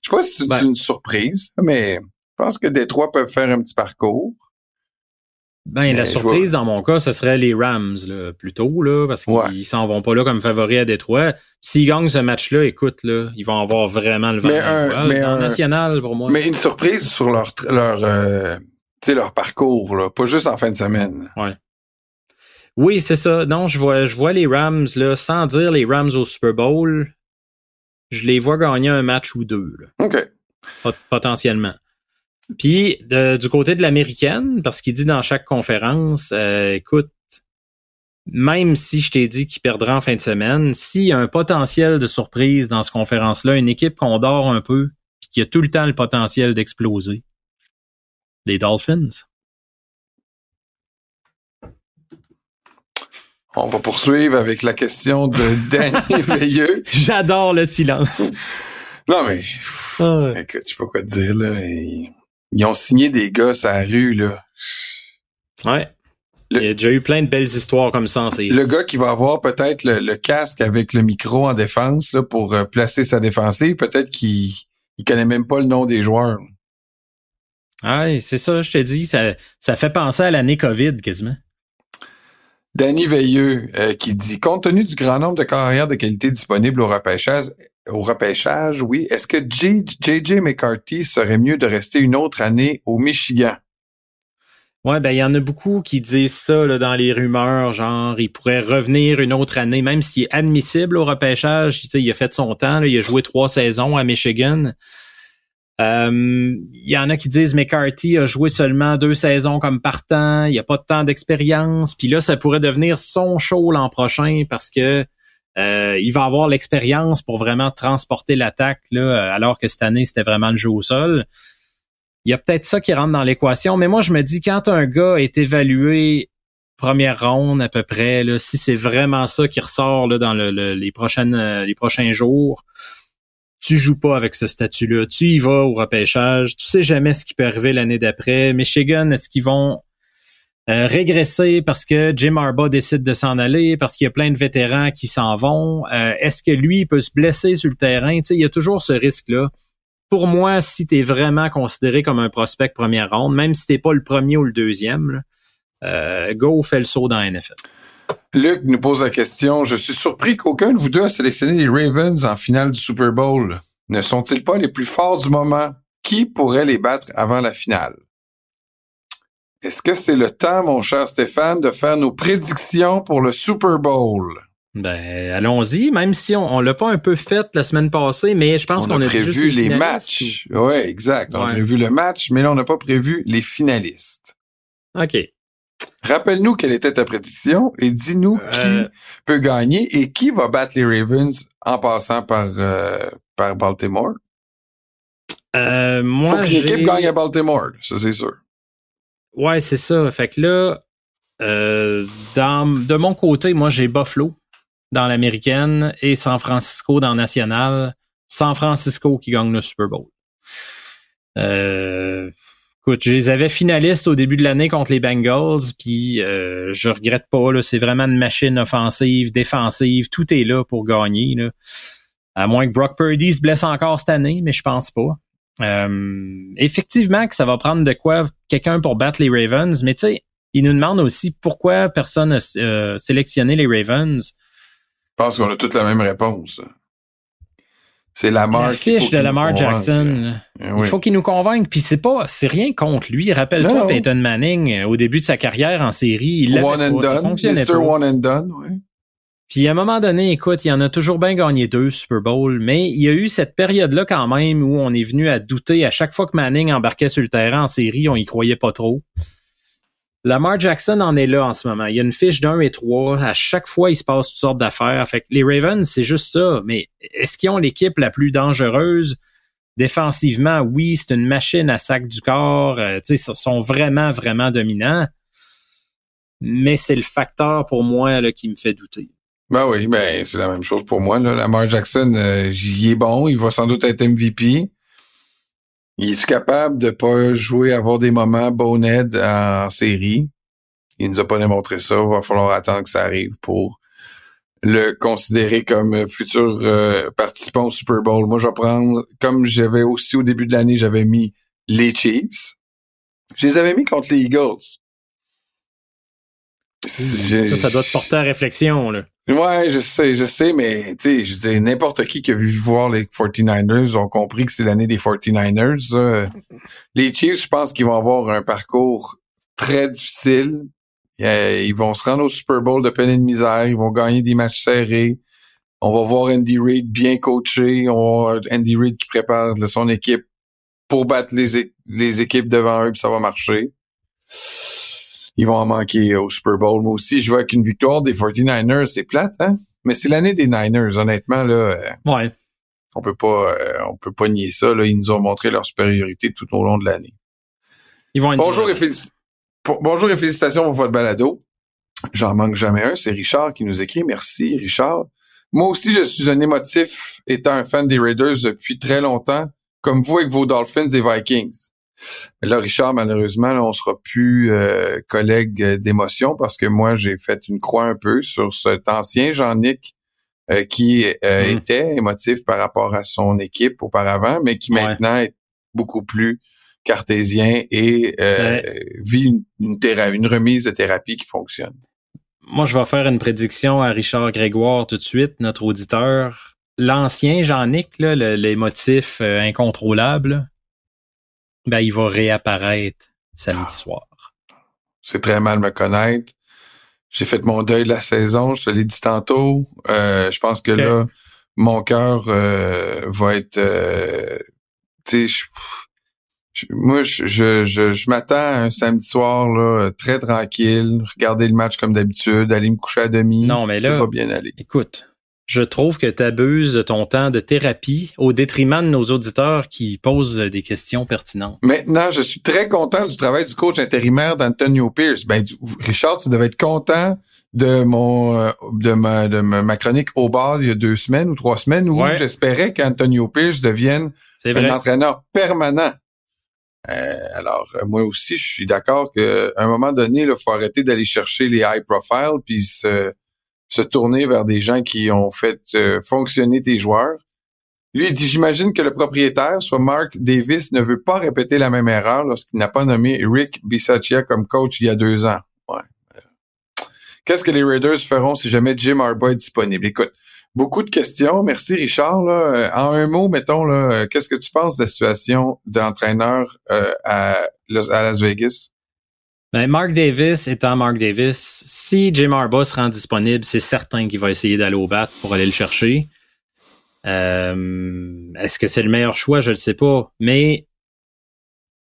je sais pas si c'est ben une surprise, mais je pense que Détroit peuvent faire un petit parcours. Ben, la surprise dans mon cas, ce serait les Rams, là, plutôt, là, parce qu'ils s'en vont pas là comme favoris à Détroit. S'ils gagnent ce match-là, écoute, là, ils vont avoir vraiment le vent mais national pour moi. Mais une surprise sur leur leur euh, leur parcours, là, pas juste en fin de semaine. Ouais. Oui, c'est ça. Non, je vois, je vois les Rams, là, sans dire les Rams au Super Bowl, je les vois gagner un match ou deux. Là. OK. Potentiellement. Puis du côté de l'américaine, parce qu'il dit dans chaque conférence, euh, écoute, même si je t'ai dit qu'il perdra en fin de semaine, s'il y a un potentiel de surprise dans cette conférence-là, une équipe qu'on dort un peu, puis qui a tout le temps le potentiel d'exploser, les Dolphins. On va poursuivre avec la question de Danny Veilleux. J'adore le silence. non, mais, ah. écoute, je sais pas quoi te dire, là. Ils ont signé des gars à la rue, là. Ouais. Il y a déjà eu plein de belles histoires comme ça. Le gars qui va avoir peut-être le, casque avec le micro en défense là, pour euh, placer sa défensive, peut-être qu'il il connaît même pas le nom des joueurs. Ah, c'est ça, je te dis, ça, ça fait penser à l'année COVID quasiment. Danny Veilleux euh, qui dit compte tenu du grand nombre de carrières de qualité disponibles au repêchage, au repêchage, oui. Est-ce que J.J. McCarthy serait mieux de rester une autre année au Michigan? Ouais, ben il y en a beaucoup qui disent ça là, dans les rumeurs, genre il pourrait revenir une autre année, même s'il est admissible au repêchage. Il a fait son temps, il a joué trois saisons à Michigan. Euh, il y en a qui disent McCarthy a joué seulement deux saisons comme partant, il n'y a pas de temps d'expérience, puis là ça pourrait devenir son show l'an prochain parce que euh, il va avoir l'expérience pour vraiment transporter l'attaque, là, euh, alors que cette année, c'était vraiment le jeu au sol. Il y a peut-être ça qui rentre dans l'équation, mais moi, je me dis, quand un gars est évalué première ronde à peu près, là, si c'est vraiment ça qui ressort là, dans les, prochaines, euh, les prochains jours, tu joues pas avec ce statut-là. Tu y vas au repêchage. Tu sais jamais ce qui peut arriver l'année d'après. Michigan, est-ce qu'ils vont euh, régresser parce que Jim Harbaugh décide de s'en aller, parce qu'il y a plein de vétérans qui s'en vont. Euh, est-ce que lui peut se blesser sur le terrain? il y a toujours ce risque-là. Pour moi, si tu es vraiment considéré comme un prospect première ronde, même si t'es pas le premier ou le deuxième, euh, go, fais le saut dans la NFL. Luc nous pose la question. Je suis surpris qu'aucun de vous deux a sélectionné les Ravens en finale du Super Bowl. Ne sont-ils pas les plus forts du moment? Qui pourrait les battre avant la finale? Est-ce que c'est le temps, mon cher Stéphane, de faire nos prédictions pour le Super Bowl? Ben, allons-y, même si on, on l'a pas un peu fait la semaine passée, mais je pense qu'on a, prévu les, matchs. Oui, exact. On a prévu le match, mais là, on n'a pas prévu les finalistes. OK. Rappelle-nous quelle était ta prédiction et dis-nous euh, qui peut gagner et qui va battre les Ravens en passant par, euh, par Baltimore. Euh, moi, Faut qu'une équipe gagne à Baltimore, ça c'est sûr. Ouais, c'est ça. Fait que là, euh, dans, de mon côté, moi, j'ai Buffalo dans l'américaine et San Francisco dans national. San Francisco qui gagne le Super Bowl. Euh, écoute, je les avais finalistes au début de l'année contre les Bengals, puis euh, je regrette pas. Là, c'est vraiment une machine offensive, défensive, tout est là pour gagner. Là. À moins que Brock Purdy se blesse encore cette année, mais je pense pas. Euh, effectivement que ça va prendre de quoi quelqu'un pour battre les Ravens, mais tu sais, il nous demande aussi pourquoi personne n'a euh, sélectionné les Ravens. Je pense qu'on a toute la même réponse. C'est Lamar la fiche de Lamar Jackson. Eh il faut qu'il nous convainque. Puis c'est pas, c'est rien contre lui. Rappelle-toi Peyton Manning euh, au début de sa carrière en série, il one and done, Mr. One and done. Puis à un moment donné, écoute, il y en a toujours bien gagné deux Super Bowl, mais il y a eu cette période-là quand même où on est venu à douter à chaque fois que Manning embarquait sur le terrain en série, on y croyait pas trop. Lamar Jackson en est là en ce moment. Il y a une fiche d'un et trois. À chaque fois, il se passe toutes sortes d'affaires. Fait que les Ravens, c'est juste ça. Mais est-ce qu'ils ont l'équipe la plus dangereuse? Défensivement, oui, c'est une machine à sac du corps. Euh, ils sont vraiment, vraiment dominants. Mais c'est le facteur pour moi là, qui me fait douter. Ben oui, ben c'est la même chose pour moi. Là. Lamar Jackson, euh, il est bon, il va sans doute être MVP. Il est capable de pas jouer, avoir des moments boned en série? Il nous a pas démontré ça. Il va falloir attendre que ça arrive pour le considérer comme futur euh, participant au Super Bowl. Moi, je vais prendre, comme j'avais aussi au début de l'année, j'avais mis les Chiefs. Je les avais mis contre les Eagles. Ça, ça doit te porter à réflexion, là. Ouais, je sais, je sais, mais tu sais, je n'importe qui qui a vu voir les 49ers ont compris que c'est l'année des 49ers. Les Chiefs, je pense qu'ils vont avoir un parcours très difficile. Euh, ils vont se rendre au Super Bowl de peine et de misère. Ils vont gagner des matchs serrés. On va voir Andy Reid bien coaché. On va voir Andy Reid qui prépare son équipe pour battre les, les équipes devant eux, puis ça va marcher ils vont en manquer au Super Bowl. Moi aussi, je vois qu'une victoire des 49ers, c'est plate, hein? Mais c'est l'année des Niners, honnêtement, là. Euh, ouais. On peut pas, euh, on peut pas nier ça, là. Ils nous ont montré leur supériorité tout au long de l'année. Ils vont Bonjour et, Bonjour et félicitations pour votre balado. J'en manque jamais un. C'est Richard qui nous écrit. Merci, Richard. Moi aussi, je suis un émotif étant un fan des Raiders depuis très longtemps, comme vous avec vos Dolphins et Vikings. Là, Richard, malheureusement, on sera plus euh, collègue d'émotion parce que moi, j'ai fait une croix un peu sur cet ancien Jean-Nic euh, qui euh, mm. était émotif par rapport à son équipe auparavant, mais qui maintenant est beaucoup plus cartésien et vit une, une, une remise de thérapie qui fonctionne. Moi, je vais faire une prédiction à Richard Grégoire tout de suite, notre auditeur. L'ancien Jean-Nic, l'émotif incontrôlable, ben, il va réapparaître samedi ah. soir. C'est très mal me connaître. J'ai fait mon deuil de la saison, je te l'ai dit tantôt. Euh, je pense que là, mon cœur euh, va être... Euh, tu sais, moi, je, je, je, m'attends à un samedi soir là, très tranquille, regarder le match comme d'habitude, aller me coucher à demi. Non, mais là, va bien aller. Écoute, je trouve que tu abuses de ton temps de thérapie au détriment de nos auditeurs qui posent des questions pertinentes. Maintenant, je suis très content du travail du coach intérimaire d'Antonio Pierce. Ben, Richard, tu devais être content de mon euh, de ma de ma chronique au bar il y a deux semaines ou trois semaines où j'espérais qu'Antonio Pierce devienne un entraîneur permanent. Euh, alors, moi aussi, je suis d'accord qu'à un moment donné, il faut arrêter d'aller chercher les high profile puis se, se tourner vers des gens qui ont fait fonctionner tes joueurs. Lui, dit, j'imagine que le propriétaire, soit Mark Davis, ne veut pas répéter la même erreur lorsqu'il n'a pas nommé Rick Bisaccia comme coach il y a deux ans. Ouais. Qu'est-ce que les Raiders feront si jamais Jim Harbaugh est disponible? Écoute, beaucoup de questions. Merci, Richard. Là. En un mot, mettons, qu'est-ce que tu penses de la situation d'entraîneur euh, à, Las Vegas? Ben, Mark Davis étant Mark Davis, si Jim Harbaugh se rend disponible, c'est certain qu'il va essayer d'aller au bat pour aller le chercher. Euh, Est-ce que c'est le meilleur choix? Je ne sais pas. Mais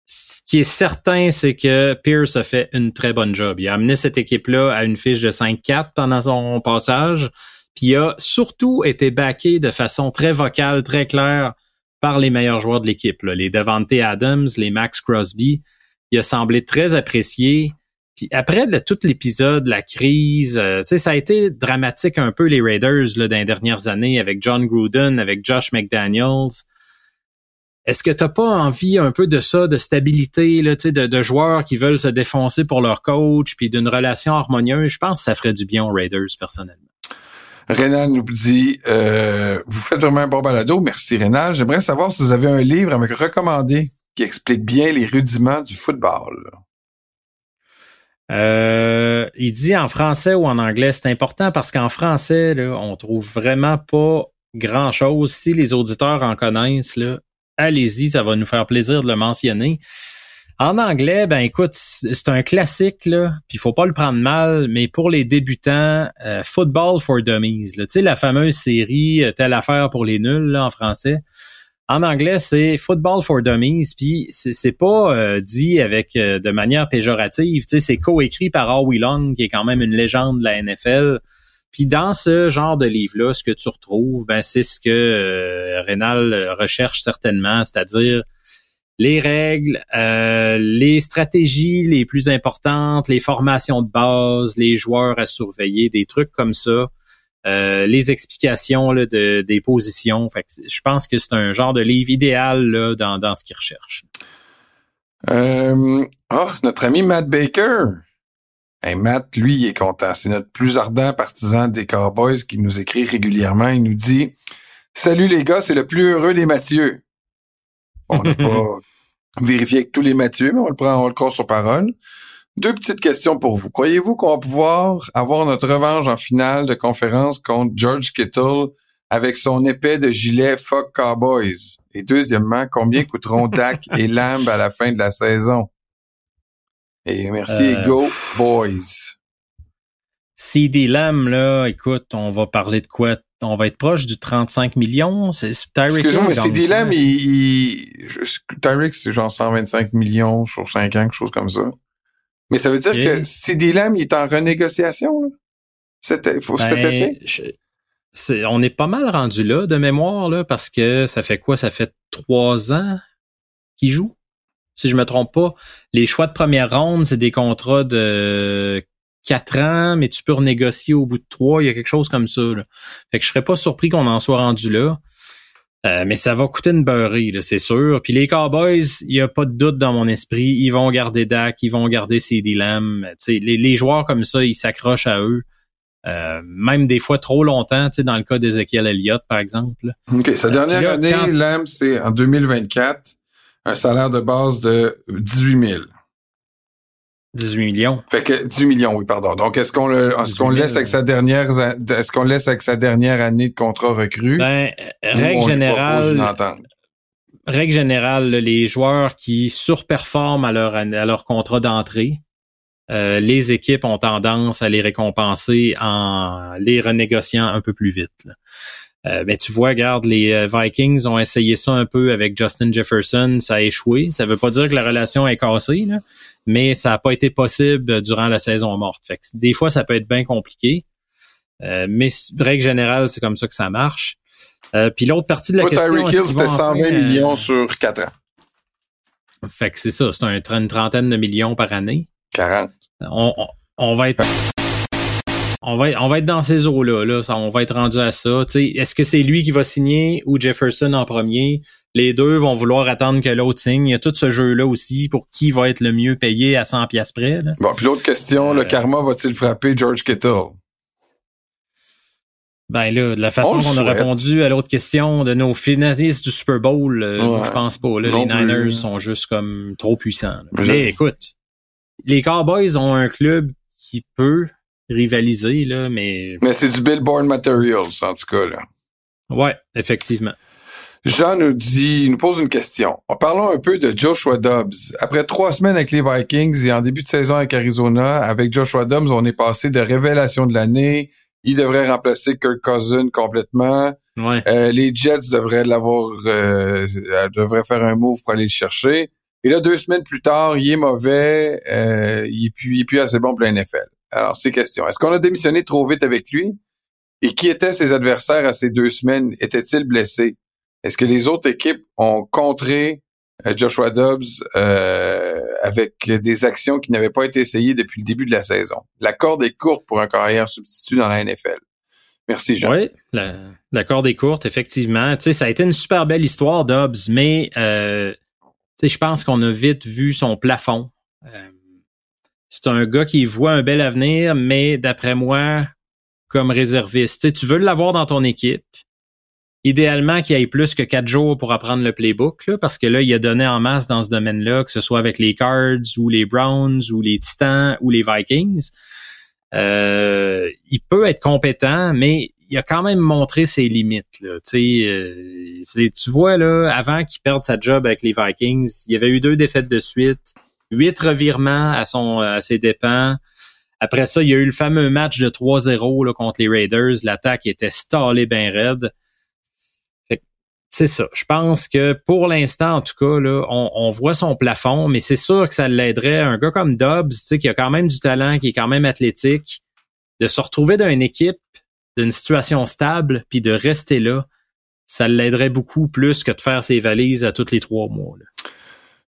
ce qui est certain, c'est que Pierce a fait une très bonne job. Il a amené cette équipe-là à une fiche de 5-4 pendant son passage. Puis il a surtout été backé de façon très vocale, très claire par les meilleurs joueurs de l'équipe. Les Devante Adams, les Max Crosby. Il a semblé très apprécié. Puis après tout l'épisode, la crise, euh, ça a été dramatique un peu les Raiders là, dans les dernières années avec John Gruden, avec Josh McDaniels. Est-ce que t'as pas envie un peu de ça, de stabilité, là, de, de joueurs qui veulent se défoncer pour leur coach, puis d'une relation harmonieuse? Je pense que ça ferait du bien aux Raiders, personnellement. Rénal nous dit euh, Vous faites vraiment un bon balado. Merci, Rénal. J'aimerais savoir si vous avez un livre à me recommander qui explique bien les rudiments du football. Euh, il dit en français ou en anglais, c'est important parce qu'en français, là, on trouve vraiment pas grand chose. Si les auditeurs en connaissent, allez-y, ça va nous faire plaisir de le mentionner. En anglais, ben écoute, c'est un classique là, puis faut pas le prendre mal, mais pour les débutants, euh, Football for Dummies, tu sais la fameuse série euh, telle affaire pour les nuls en français. En anglais, c'est Football for Dummies, puis c'est pas euh, dit avec de manière péjorative, c'est coécrit par Howie Long qui est quand même une légende de la NFL. Puis dans ce genre de livre-là, ce que tu retrouves, ben c'est ce que euh, Rénal recherche certainement, c'est-à-dire les règles, euh, les stratégies les plus importantes, les formations de base, les joueurs à surveiller, des trucs comme ça, euh, les explications là, de, des positions. Fait je pense que c'est un genre de livre idéal là, dans, dans ce qu'il recherche. Euh, oh, notre ami Matt Baker. Hey, Matt, lui, il est content. C'est notre plus ardent partisan des Cowboys qui nous écrit régulièrement. Il nous dit Salut les gars, c'est le plus heureux des Mathieu. On n'a pas vérifié avec tous les Mathieu, mais on le prend, on le croit sur parole. Deux petites questions pour vous. Croyez-vous qu'on va pouvoir avoir notre revanche en finale de conférence contre George Kittle avec son épée de gilet Fuck Cowboys? Et deuxièmement, combien coûteront Dak et Lamb à la fin de la saison? Et merci, euh, Go Boys. CD Lamb, là, écoute, on va parler de quoi? On va être proche du 35 millions? C'est Tyreek. Excuse-moi, mais CD Lamb, il, il Tyreek, c'est genre 125 millions sur 5 ans, quelque chose comme ça. Mais ça veut dire que CD Lamb, il est en renégociation, là? Cet, faut, cet ben, on est pas mal rendu là de mémoire, là, parce que ça fait quoi? Ça fait trois ans qu'il joue? si je me trompe pas. Les choix de première ronde, c'est des contrats de quatre ans, mais tu peux renégocier au bout de trois. Il y a quelque chose comme ça. Là. Fait que je serais pas surpris qu'on en soit rendu là. Euh, mais ça va coûter une beurrée, c'est sûr. Puis les Cowboys, il n'y a pas de doute dans mon esprit. Ils vont garder Dak, ils vont garder CD Lamb. Les, les joueurs comme ça, ils s'accrochent à eux. Euh, même des fois trop longtemps, dans le cas d'Ezekiel Elliott, par exemple. OK. Sa dernière année, Lamb, c'est en 2024 un salaire de base de 18 000. 18 millions. Fait que 18 millions, oui, pardon. Donc est-ce qu'on le est-ce qu'on laisse avec sa dernière est-ce qu'on laisse avec sa dernière année de contrat recru Ben règle générale Règle générale, les joueurs qui surperforment à leur à leur contrat d'entrée, euh, les équipes ont tendance à les récompenser en les renégociant un peu plus vite. Euh, mais tu vois, regarde, les euh, Vikings ont essayé ça un peu avec Justin Jefferson, ça a échoué. Ça veut pas dire que la relation est cassée, mais ça n'a pas été possible durant la saison morte. Fait des fois, ça peut être bien compliqué. Euh, mais règle générale, c'est comme ça que ça marche. Euh, puis l'autre partie de la question... Tyreek Hill, c'était 120 millions sur 4 ans. Fait que c'est ça, c'est une trentaine de millions par année. 40. On, on, on va être on va, on va être dans ces eaux-là. Là. On va être rendu à ça. Est-ce que c'est lui qui va signer ou Jefferson en premier? Les deux vont vouloir attendre que l'autre signe. Il y a tout ce jeu-là aussi pour qui va être le mieux payé à 100 pièces près. Bon, puis l'autre question, le euh, karma va-t-il frapper George Kittle? Ben là, de la façon qu'on a répondu à l'autre question de nos finalistes du Super Bowl, euh, je pense pas. les Niners sont juste comme trop puissants. Mais écoute, les Cowboys ont un club qui peut rivaliser, là, mais. Mais c'est du billboard materials, en tout cas, là. Ouais, effectivement. Jean nous dit, nous pose une question. Parlons un peu de Joshua Dobbs. Après trois semaines avec les Vikings et en début de saison avec Arizona, avec Joshua Dobbs, on est passé de révélation de l'année. Il devrait remplacer Kirk Cousin complètement. Ouais. Euh, les Jets devraient l'avoir, euh, devraient faire un move pour aller le chercher. Et là, deux semaines plus tard, il est mauvais, euh, il, est plus, il est plus assez bon pour la NFL. Alors, c'est question. Est-ce qu'on a démissionné trop vite avec lui? Et qui étaient ses adversaires à ces deux semaines? Étaient-ils blessés? Est-ce que les autres équipes ont contré euh, Joshua Dobbs euh, avec des actions qui n'avaient pas été essayées depuis le début de la saison? La corde est courte pour un carrière substitut dans la NFL. Merci, Jean. Oui, la, corde est courte, effectivement. Tu sais, ça a été une super belle histoire, Dobbs, mais euh, je pense qu'on a vite vu son plafond. Euh, c'est un gars qui voit un bel avenir, mais d'après moi, comme réserviste. tu veux l'avoir dans ton équipe. Idéalement qu'il ait plus que quatre jours pour apprendre le playbook, parce que là, il a donné en masse dans ce domaine-là, que ce soit avec les Cards ou les Browns ou les Titans ou les Vikings. Euh, il peut être compétent, mais il a quand même montré ses limites. Là. Euh, tu vois, là, avant qu'il perde sa job avec les Vikings, il y avait eu deux défaites de suite, huit revirements à, son, à ses dépens. Après ça, il y a eu le fameux match de 3-0 contre les Raiders. L'attaque était stallée bien raide. C'est ça. Je pense que pour l'instant, en tout cas, là, on, voit son plafond, mais c'est sûr que ça l'aiderait. Un gars comme Dobbs, qui a quand même du talent, qui est quand même athlétique, de se retrouver dans une équipe, d'une situation stable, puis de rester là, ça l'aiderait beaucoup plus que de faire ses valises à tous les trois mois.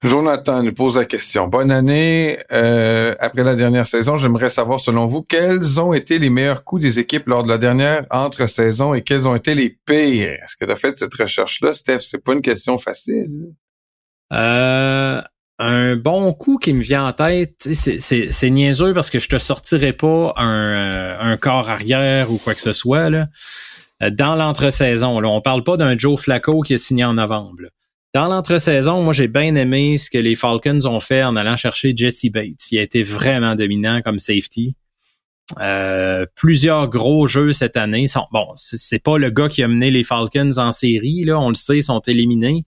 Jonathan nous pose la question. Bonne année. Euh, après la dernière saison, j'aimerais savoir, selon vous, quels ont été les meilleurs coups des équipes lors de la dernière entre-saison et quels ont été les pires? Est-ce que tu as fait cette recherche-là, Steph? C'est pas une question facile. Euh, un bon coup qui me vient en tête, c'est niaiseux parce que je te sortirai pas un, euh, un corps arrière ou quoi que ce soit. Là. Dans l'entre-saison, on parle pas d'un Joe Flacco qui est signé en novembre. Dans l'entre-saison, moi, j'ai bien aimé ce que les Falcons ont fait en allant chercher Jesse Bates. Il a été vraiment dominant comme safety. Euh, plusieurs gros jeux cette année. Sont, bon, c'est pas le gars qui a mené les Falcons en série, là, on le sait, ils sont éliminés.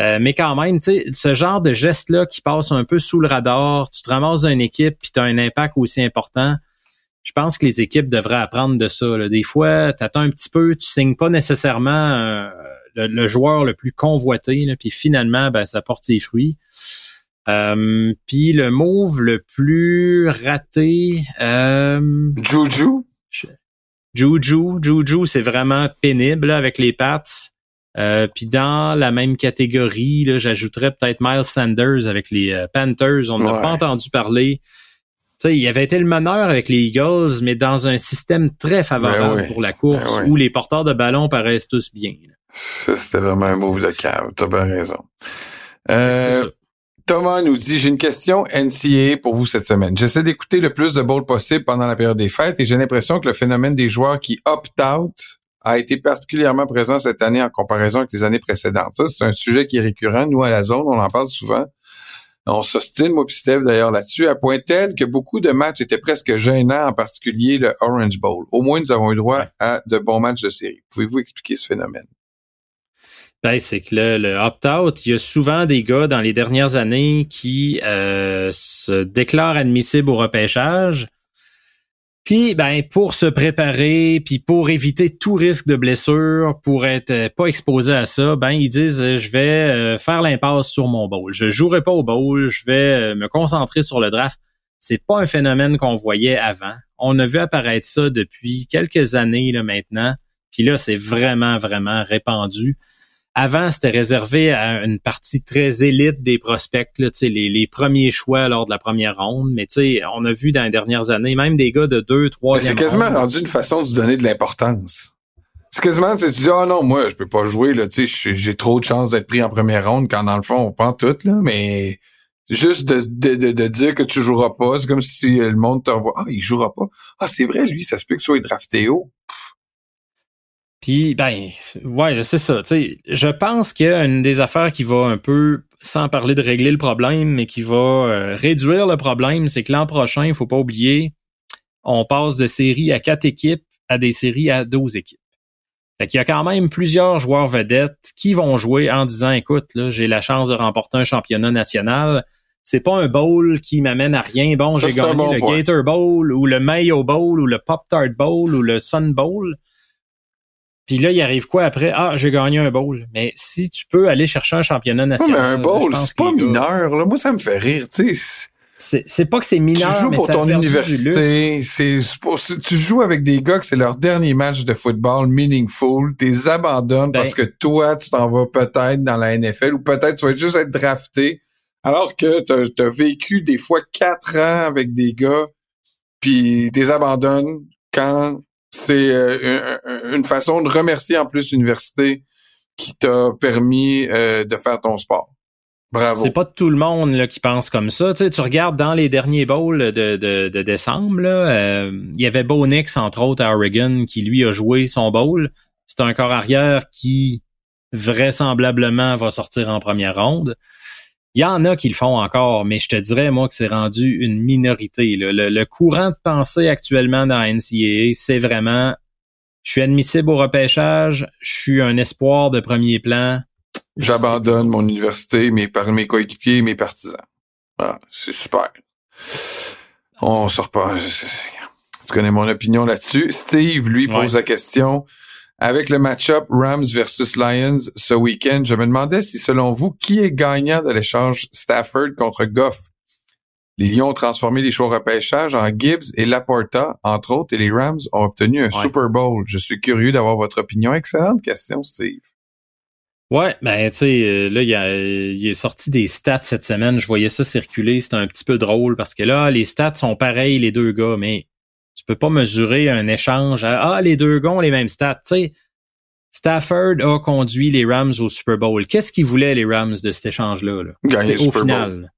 Euh, mais quand même, tu sais, ce genre de geste-là qui passe un peu sous le radar, tu te ramasses d'une équipe puis tu un impact aussi important. Je pense que les équipes devraient apprendre de ça. Des fois, tu attends un petit peu, tu signes pas nécessairement euh, le, joueur le plus convoité, puis finalement, ben, ça porte ses fruits. Euh, puis le move le plus raté... Euh, Juju? Juju, Juju, c'est vraiment pénible avec les Pats. Euh, puis dans la même catégorie, j'ajouterais peut-être Miles Sanders avec les euh, Panthers. On n'a pas entendu parler. sais, il avait été le meneur avec les Eagles, mais dans un système très favorable ben pour la course ben où les porteurs de ballon paraissent tous bien. Ça, c'était vraiment un move de cave. T'as bien raison. Euh, Thomas nous dit, j'ai une question NCAA pour vous cette semaine. J'essaie d'écouter le plus de balles possible pendant la période des fêtes et j'ai l'impression que le phénomène des joueurs qui opt-out a été particulièrement présent cette année en comparaison avec les années précédentes. Ça, c'est un sujet qui est récurrent. Nous, à la zone, on en parle souvent. On s'ostine, moi Steve, d'ailleurs, là-dessus, à point tel que beaucoup de matchs étaient presque gênants, en particulier le Orange Bowl. Au moins, nous avons eu droit à de bons matchs de série. Pouvez-vous expliquer ce phénomène? Ben, c'est que le, le opt-out, il y a souvent des gars dans les dernières années qui euh, se déclarent admissibles au repêchage. Puis, ben, pour se préparer, puis pour éviter tout risque de blessure, pour être euh, pas exposé à ça, ben, ils disent, euh, je vais faire l'impasse sur mon bowl. Je jouerai pas au bowl, je vais me concentrer sur le draft. C'est pas un phénomène qu'on voyait avant. On a vu apparaître ça depuis quelques années, là, maintenant. Puis là, c'est vraiment, vraiment répandu. Avant, c'était réservé à une partie très élite des prospects, là, les, les premiers choix lors de la première ronde. Mais on a vu dans les dernières années, même des gars de deux, trois. C'est quasiment rendu une façon de se donner de l'importance. C'est quasiment, tu dis, ah non, moi, je peux pas jouer, là, tu sais, j'ai trop de chances d'être pris en première ronde quand dans le fond, on prend tout, là, mais juste de, de, de, dire que tu joueras pas, c'est comme si le monde te revoit, ah, il jouera pas. Ah, c'est vrai, lui, ça se peut que tu sois drafté haut. Puis, ben, ouais, c'est ça. Tu sais, je pense qu'une des affaires qui va un peu, sans parler de régler le problème, mais qui va euh, réduire le problème, c'est que l'an prochain, il faut pas oublier, on passe de séries à quatre équipes à des séries à 12 équipes. Fait qu'il y a quand même plusieurs joueurs vedettes qui vont jouer en disant, écoute, là, j'ai la chance de remporter un championnat national. C'est pas un bowl qui m'amène à rien. Bon, j'ai gagné le Gator Bowl ou le Mayo Bowl ou le Pop Tart Bowl ou le Sun Bowl. Puis là, il arrive quoi après? Ah, j'ai gagné un bowl. Mais si tu peux aller chercher un championnat national. mais un bowl, c'est pas mineur. Là. Moi, ça me fait rire. Tu sais. C'est pas que c'est mineur. Tu joues pour ton université. C'est tu joues avec des gars que c'est leur dernier match de football meaningful. Tu les abandonnes ben parce que toi, tu t'en vas peut-être dans la NFL ou peut-être tu vas juste être drafté. Alors que tu as, vécu des fois quatre ans avec des gars, puis tu les abandonnes quand c'est euh, une façon de remercier en plus l'université qui t'a permis euh, de faire ton sport. Bravo. C'est pas tout le monde là, qui pense comme ça. Tu, sais, tu regardes dans les derniers bowls de, de, décembre, euh, il y avait Bo Nix, entre autres, à Oregon, qui lui a joué son bowl. C'est un corps arrière qui vraisemblablement va sortir en première ronde. Il y en a qui le font encore, mais je te dirais, moi, que c'est rendu une minorité. Le, courant de pensée actuellement dans la NCAA, c'est vraiment je suis admissible au repêchage, je suis un espoir de premier plan. J'abandonne mon université, mes, mes coéquipiers, mes partisans. Ah, c'est super. On sort pas. Tu connais mon opinion là-dessus. Steve, lui, pose la question. Avec le match-up Rams versus Lions ce week-end, je me demandais si, selon vous, qui est gagnant de l'échange Stafford contre Goff? Les Lions ont transformé les choix repêchage en Gibbs et Laporta, entre autres, et les Rams ont obtenu un Super Bowl. Je suis curieux d'avoir votre opinion. Excellente question, Steve. Ouais, ben tu sais, euh, là, il, il est sorti des stats cette semaine. Je voyais ça circuler. C'était un petit peu drôle parce que là, les stats sont pareils, les deux gars, mais tu peux pas mesurer un échange à, ah, les deux ont les mêmes stats. Tu sais, Stafford a conduit les Rams au Super Bowl. Qu'est-ce qu'ils voulaient, les Rams, de cet échange-là? Là? au final.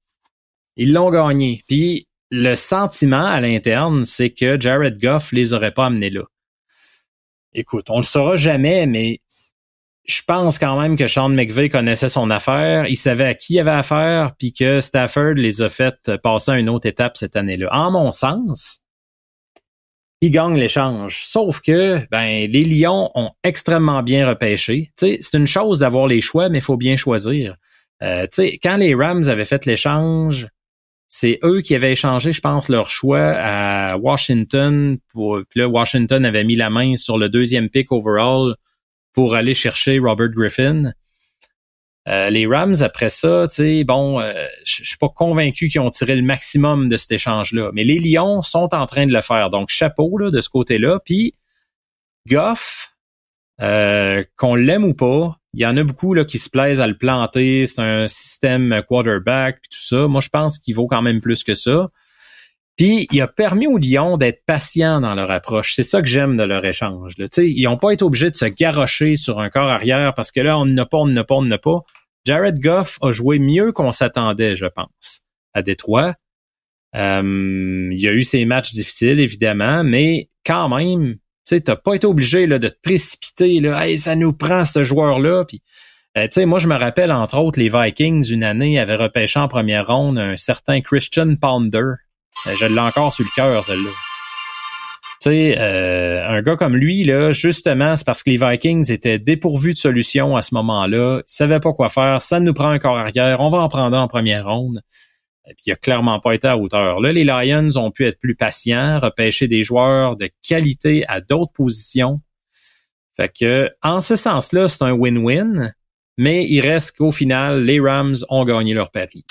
Ils l'ont gagné. Puis le sentiment à l'interne, c'est que Jared Goff les aurait pas amenés là. Écoute, on le saura jamais, mais je pense quand même que Sean McVay connaissait son affaire, il savait à qui il avait affaire, puis que Stafford les a fait passer à une autre étape cette année-là. En mon sens, il gagne l'échange. Sauf que ben les Lions ont extrêmement bien repêché. c'est une chose d'avoir les choix, mais il faut bien choisir. Euh, quand les Rams avaient fait l'échange, c'est eux qui avaient échangé, je pense, leur choix à Washington. Puis là, Washington avait mis la main sur le deuxième pick overall pour aller chercher Robert Griffin. Euh, les Rams, après ça, tu sais, bon, euh, je suis pas convaincu qu'ils ont tiré le maximum de cet échange-là. Mais les Lions sont en train de le faire. Donc, chapeau là, de ce côté-là. Puis, Goff, euh, qu'on l'aime ou pas, il y en a beaucoup là, qui se plaisent à le planter. C'est un système quarterback, tout ça. Moi, je pense qu'il vaut quand même plus que ça. Puis il a permis aux Lions d'être patients dans leur approche. C'est ça que j'aime de leur échange. Là. ils n'ont pas été obligés de se garrocher sur un corps arrière parce que là, on n'a pas, on n'a pas, on n'a pas. Jared Goff a joué mieux qu'on s'attendait, je pense, à Détroit. Euh, il y a eu ses matchs difficiles, évidemment, mais quand même, tu n'as pas été obligé là, de te précipiter. Là, hey, ça nous prend ce joueur-là. Puis, euh, moi, je me rappelle, entre autres, les Vikings, une année, avaient repêché en première ronde un certain Christian Ponder euh, je l'ai encore sur le cœur, celle-là. Tu sais, euh, un gars comme lui, là, justement, c'est parce que les Vikings étaient dépourvus de solution à ce moment-là. Ils savaient pas quoi faire. Ça nous prend un corps arrière. On va en prendre un en première ronde. Et puis, il a clairement pas été à hauteur. Là, les Lions ont pu être plus patients, repêcher des joueurs de qualité à d'autres positions. Fait que, en ce sens-là, c'est un win-win. Mais il reste qu'au final, les Rams ont gagné leur pari.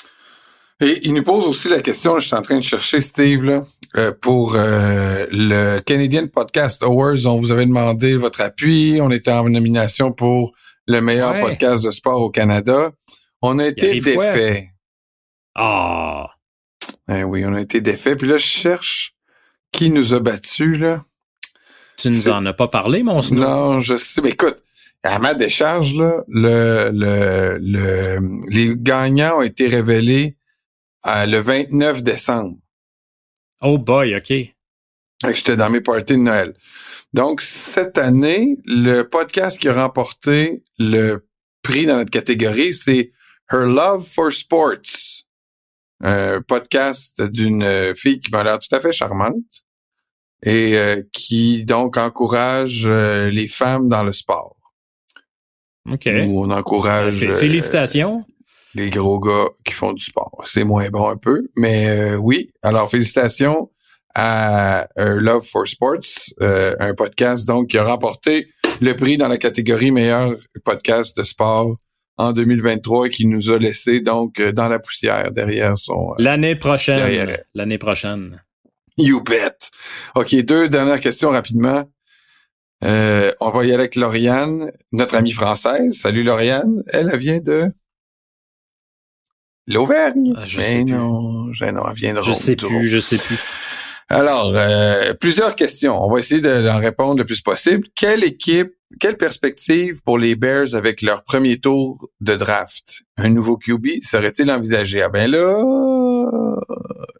Et il nous pose aussi la question, je suis en train de chercher Steve là, euh, pour euh, le Canadian Podcast Awards. On vous avait demandé votre appui. On était en nomination pour le meilleur podcast de sport au Canada. On a été défait. Ah. Eh oui, on a été défait. Puis là, je cherche qui nous a battus là. Tu nous en as pas parlé, mon Snow? Non, je sais. Mais écoute, à ma décharge, là, le, le, le, les gagnants ont été révélés euh, le 29 décembre. Oh boy, OK. J'étais dans mes parties de Noël. Donc, cette année, le podcast qui a remporté le prix dans notre catégorie, c'est Her Love for Sports. Un podcast d'une fille qui m'a l'air tout à fait charmante et euh, qui donc encourage euh, les femmes dans le sport. OK. Où on encourage Fé- Félicitations. Les gros gars qui font du sport. C'est moins bon un peu, mais euh, oui. Alors félicitations à euh, Love for Sports, euh, un podcast donc qui a remporté le prix dans la catégorie meilleur podcast de sport en 2023 et qui nous a laissé donc dans la poussière derrière son L'année prochaine. L'année prochaine. You bet. OK, deux dernières questions rapidement. Euh, on va y aller avec Lauriane, notre amie française. Salut Lauriane. Elle, elle vient de l'Auvergne. Ah, je Mais sais plus. non, je, non, elle vient de Je sais plus, je sais plus. Alors, euh, plusieurs questions. On va essayer de- d'en répondre le plus possible. Quelle équipe, quelle perspective pour les Bears avec leur premier tour de draft? Un nouveau QB serait-il envisagé? Ah ben là,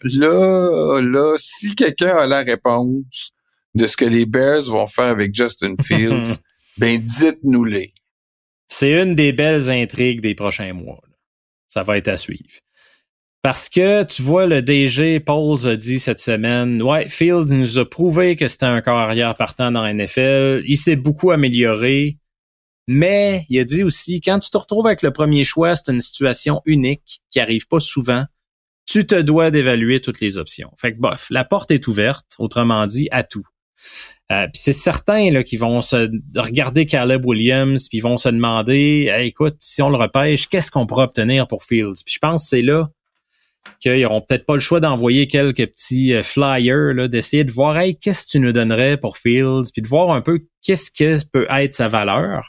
là, là, si quelqu'un a la réponse de ce que les Bears vont faire avec Justin Fields, ben dites-nous-les. C'est une des belles intrigues des prochains mois. là. Ça va être à suivre. Parce que, tu vois, le DG Pauls a dit cette semaine, ouais, Field nous a prouvé que c'était un corps arrière partant dans NFL. Il s'est beaucoup amélioré. Mais il a dit aussi, quand tu te retrouves avec le premier choix, c'est une situation unique qui arrive pas souvent. Tu te dois d'évaluer toutes les options. Fait que, bof, la porte est ouverte, autrement dit, à tout. Euh, puis c'est certain là qui vont se regarder Caleb Williams puis vont se demander écoute si on le repêche qu'est-ce qu'on pourra obtenir pour Fields? Puis je pense que c'est là qu'ils auront peut-être pas le choix d'envoyer quelques petits euh, flyers là d'essayer de voir hey qu'est-ce que tu nous donnerais pour Fields? Puis de voir un peu qu'est-ce que peut être sa valeur.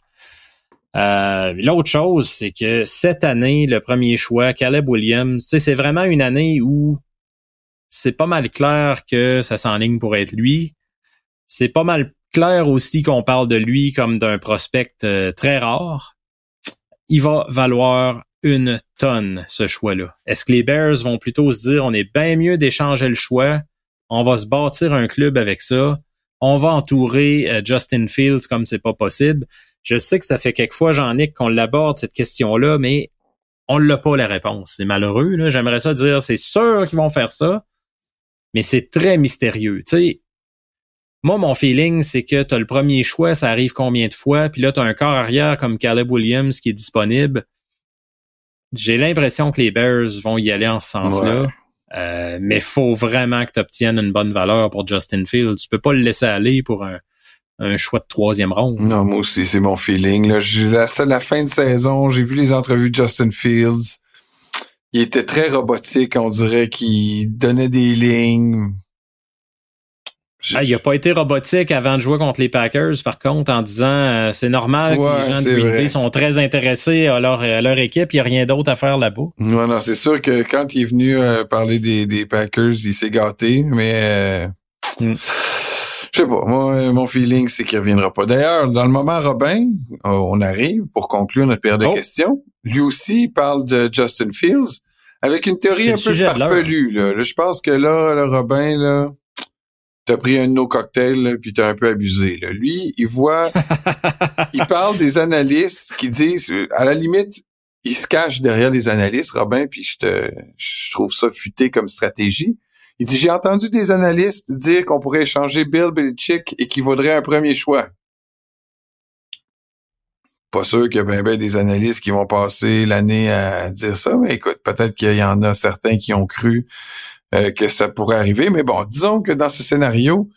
Euh, L'autre chose, c'est que cette année, le premier choix, Caleb Williams, c'est vraiment une année où c'est pas mal clair que ça s'enligne pour être lui c'est pas mal clair aussi qu'on parle de lui comme d'un prospect euh, très rare. Il va valoir une tonne, ce choix-là. Est-ce que les Bears vont plutôt se dire on est bien mieux d'échanger le choix, on va se bâtir un club avec ça, on va entourer euh, Justin Fields comme c'est pas possible? Je sais que ça fait quelques fois, Jean-Nic, qu'on l'aborde cette question-là, mais on l'a pas la réponse. C'est malheureux, là. J'aimerais ça dire c'est sûr qu'ils vont faire ça, mais c'est très mystérieux. Tu sais, moi, mon feeling, c'est que tu as le premier choix, ça arrive combien de fois, puis là, tu as un corps arrière comme Caleb Williams qui est disponible. J'ai l'impression que les Bears vont y aller en ce sens-là. Ouais. Euh, mais faut vraiment que tu obtiennes une bonne valeur pour Justin Fields. Tu peux pas le laisser aller pour un, un choix de troisième ronde. Non, moi aussi, c'est mon feeling. Là, la, la fin de saison, j'ai vu les entrevues de Justin Fields. Il était très robotique, on dirait qu'il donnait des lignes. Ah, il a pas été robotique avant de jouer contre les Packers, par contre, en disant euh, c'est normal Ouais, que les gens de Green. Bay sont très intéressés à leur, à leur équipe, il n'y a rien d'autre à faire là-bas. Ouais, non, c'est sûr que quand il est venu euh, parler des, des Packers, il s'est gâté, mais euh, Mm. je sais pas. Moi, euh, mon feeling, c'est qu'il reviendra pas. D'ailleurs, dans le moment, Robin, oh, on arrive pour conclure notre période de Oh. questions. Lui aussi parle de Justin Fields avec une théorie un peu farfelue. Là, je pense que là, le Robin, là, t'as pris un de nos cocktails, puis t'as un peu abusé. Là. Lui, il voit, il parle des analystes qui disent, euh, à la limite, il se cache derrière les analystes, Robin, puis je te, je trouve ça futé comme stratégie. Il dit, j'ai entendu des analystes dire qu'on pourrait échanger Bill Belichick et qu'il vaudrait un premier choix. Pas sûr qu'il y a ben, ben des analystes qui vont passer l'année à dire ça, mais écoute, peut-être qu'il y en a certains qui ont cru euh, que ça pourrait arriver. Mais bon, disons que dans ce scénario,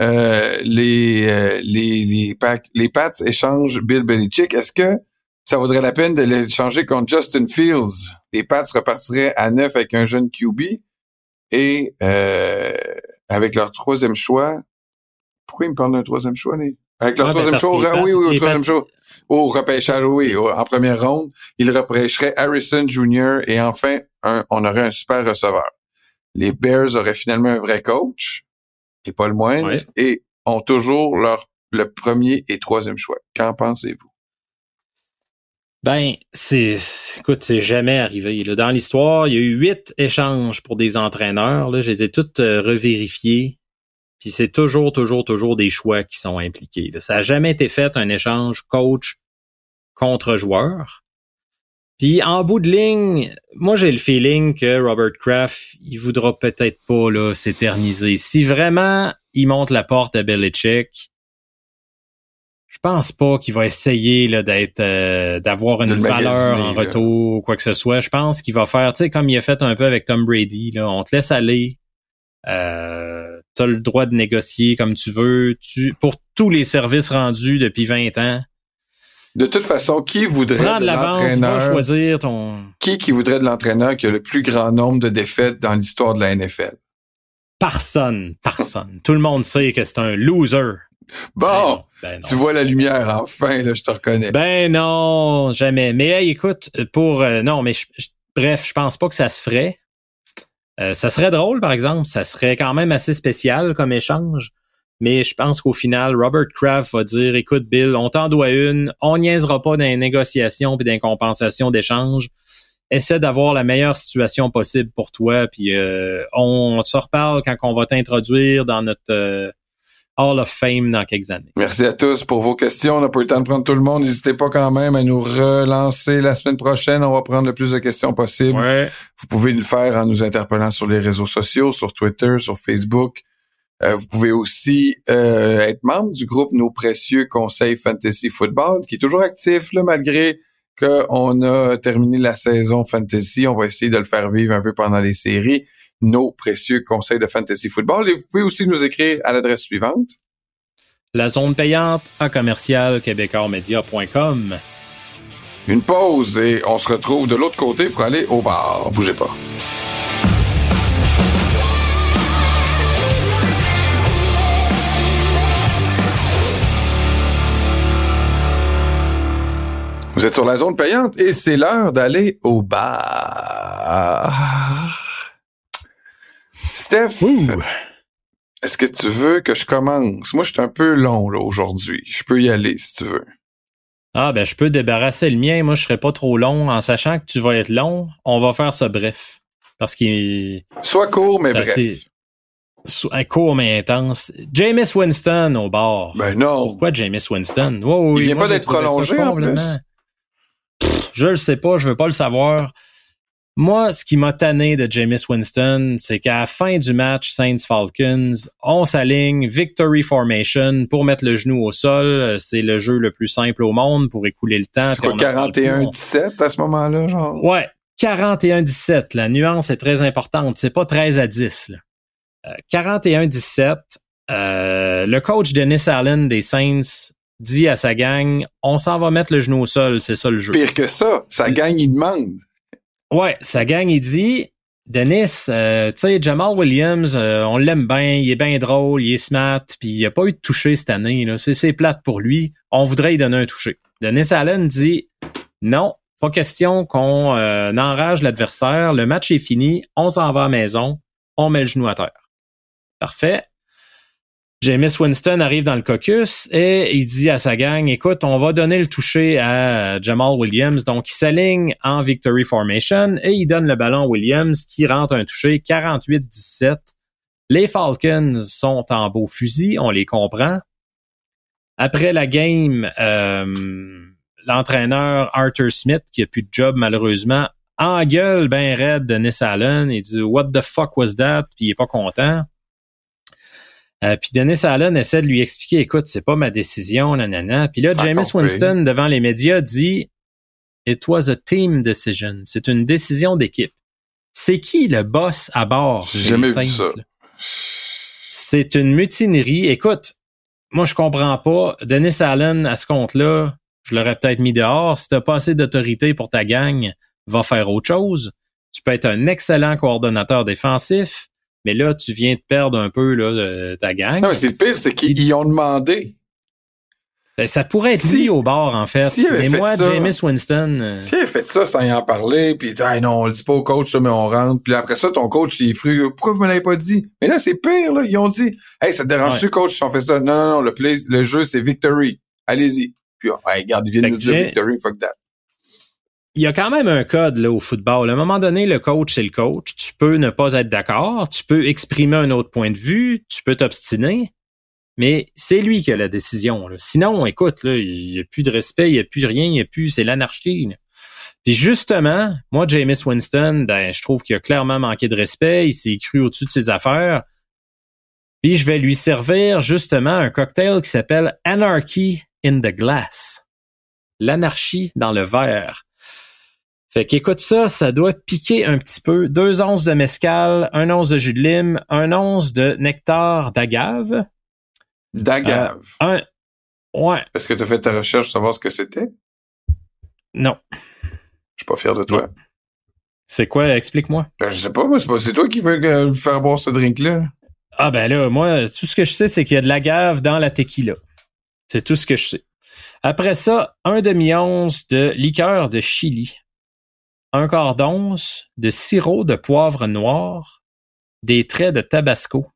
euh, les, euh, les, les, les Pats échangent Bill Belichick. Est-ce que ça vaudrait la peine de l'échanger contre Justin Fields? Les Pats repartiraient à neuf avec un jeune QB et euh, avec leur troisième choix. Pourquoi ils me parlent d'un troisième choix? les- Avec leur Ouais, ben, troisième choix, ah, oui, oui, au troisième choix. Au repêchage, oui, au- en première ronde, ils repêcheraient Harrison Jr. et enfin, un, on aurait un super receveur. Les Bears auraient finalement un vrai coach, et pas le moindre, Ouais. et ont toujours leur le premier et troisième choix. Qu'en pensez-vous? Ben, c'est, écoute, c'est jamais arrivé. Dans l'histoire, il y a eu huit échanges pour des entraîneurs. Là. Je les ai toutes euh, revérifiés. Puis c'est toujours, toujours, toujours des choix qui sont impliqués. Ça n'a jamais été fait un échange coach contre joueur. Puis en bout de ligne, moi j'ai le feeling que Robert Kraft, il voudra peut-être pas là s'éterniser. Si vraiment il monte la porte à Belichick, je pense pas qu'il va essayer là, d'être euh, d'avoir une valeur en retour ou quoi que ce soit. Je pense qu'il va faire, tu sais, comme il a fait un peu avec Tom Brady, là, on te laisse aller. Euh, tu as le droit de négocier comme tu veux. Tu, pour tous les services rendus depuis 20 ans. De toute façon, qui voudrait de, l'entraîneur? choisir ton Qui qui voudrait de l'entraîneur qui a le plus grand nombre de défaites dans l'histoire de la NFL Personne, personne. Tout le monde sait que c'est un loser. Bon, ben ben tu vois la lumière enfin, là, je te reconnais. Ben non, jamais. Mais écoute, pour euh, non, mais bref, je pense pas que ça se ferait. Euh, ça serait drôle, par exemple. Ça serait quand même assez spécial comme échange. Mais je pense qu'au final, Robert Kraft va dire Écoute, Bill, on t'en doit une, on niaisera pas dans les négociations et dans les compensations d'échange. Essaie d'avoir la meilleure situation possible pour toi, puis euh, on, se reparle quand on va t'introduire dans notre Hall of Fame dans quelques années. Merci à tous pour vos questions. On n'a pas eu le temps de prendre tout le monde. N'hésitez pas quand même à nous relancer la semaine prochaine. On va prendre le plus de questions possible. Vous pouvez le faire en nous interpellant sur les réseaux sociaux, sur Twitter, sur Facebook. Euh, vous pouvez aussi euh, être membre du groupe Nos Précieux Conseils Fantasy Football, qui est toujours actif là, malgré qu'on a terminé la saison Fantasy. On va essayer de le faire vivre un peu pendant les séries nos précieux conseils de fantasy football. Et vous pouvez aussi nous écrire à l'adresse suivante. La zone payante à commercial québécoismedia.com. Une pause et on se retrouve de l'autre côté pour aller au bar. Bougez pas. Vous êtes sur la zone payante et c'est l'heure d'aller au bar. Steph, est-ce que tu veux que je commence? Moi, je suis un peu long là aujourd'hui. Je peux y aller si tu veux. Ah ben je peux débarrasser le mien. Moi, je serai pas trop long. En sachant que tu vas être long, on va faire ça bref. Parce qu'il. Soit court, mais bref. Soit court mais intense. James Winston au bar. Ben non. Pourquoi James Winston? Il vient pas d'être prolongé en plus. Je le sais pas, je veux pas le savoir. Moi, ce qui m'a tanné de Jameis Winston, c'est qu'à la fin du match Saints-Falcons, on s'aligne Victory Formation pour mettre le genou au sol. C'est le jeu le plus simple au monde pour écouler le temps. C'est quoi, 41-17 à ce moment-là, genre? Ouais, 41-17. La nuance est très importante. C'est pas 13 à 10. Là. 41-17. Euh, euh, le coach Dennis Allen des Saints dit à sa gang, on s'en va mettre le genou au sol, c'est ça le jeu. Pire que ça, sa gang, il demande. Ouais, sa gang, il dit Denis, euh, tu sais, Jamal Williams, euh, on l'aime bien, il est bien drôle, il est smart, puis il a pas eu de toucher cette année. Là. C'est, plate pour lui. On voudrait lui donner un toucher. Denis Allen dit Non, pas question qu'on euh, enrage l'adversaire. Le match est fini, on s'en va à la maison, on met le genou à terre. Parfait. James Winston arrive dans le caucus et il dit à sa gang, écoute, on va donner le toucher à Jamal Williams. Donc, il s'aligne en victory formation et il donne le ballon à Williams qui rentre un toucher 48-17. Les Falcons sont en beau fusil, on les comprend. Après la game, euh, l'entraîneur Arthur Smith, qui a plus de job malheureusement, engueule ben raide Dennis Allen et dit What the fuck was that? Puis il est pas content. Euh, puis Dennis Allen essaie de lui expliquer, écoute, c'est pas ma décision, nanana. Puis là, James Winston, devant les médias, dit, It was a team decision. C'est une décision d'équipe. C'est qui le boss à bord? Jamais vu ça. C'est une mutinerie. Écoute, moi, je comprends pas. Dennis Allen, à ce compte-là, je l'aurais peut-être mis dehors. Si t'as pas assez d'autorité pour ta gang, va faire autre chose. Tu peux être un excellent coordonnateur défensif. Mais là, tu viens de perdre un peu là, ta gang. Non, mais c'est le pire, c'est qu'ils ont demandé. Ben, ça pourrait être Si- lui au bord, en fait. avait Mais moi, ça- Jameis Winston... euh, Si elle fait ça sans y en parler, puis il dit ah non, on le dit pas au coach, ça, mais on rentre. Puis après ça, ton coach, il est fru. Pourquoi vous me l'avez pas dit? Mais là, c'est pire, là. Ils ont dit Hey, ça te dérange-tu, coach, si on fait ça? Non, non, non, le play, le jeu, c'est victory. Allez-y. Puis oh, hey, regarde, ils viennent nous dire victory, fuck that. Il y a quand même un code là au football. À un moment donné, le coach, c'est le coach. Tu peux ne pas être d'accord, tu peux exprimer un autre point de vue, tu peux t'obstiner, mais c'est lui qui a la décision. là. Sinon, écoute, il n'y a plus de respect, il n'y a plus rien, il n'y a plus, c'est l'anarchie. Puis justement, moi, Jameis Winston, ben, je trouve qu'il a clairement manqué de respect, il s'est cru au-dessus de ses affaires. Puis je vais lui servir justement un cocktail qui s'appelle Anarchy in the Glass. L'anarchie dans le verre. Fait qu'écoute ça, ça doit piquer un petit peu. Deux onces de mescal, un once de jus de lime, un once de nectar d'agave, D'agave. un... Ouais, Est-ce que tu as fait ta recherche pour savoir ce que c'était? non. Je suis pas fier de toi. C'est quoi? Explique-moi. Ben, je sais pas, moi, c'est pas, c'est toi qui veux euh, faire boire ce drink-là. Ah ben là, moi, tout ce que je sais, c'est qu'il y a de l'agave dans la tequila. C'est tout ce que je sais. Après ça, un demi-once de liqueur de chili. Un quart d'once de sirop de poivre noir. Des traits de tabasco.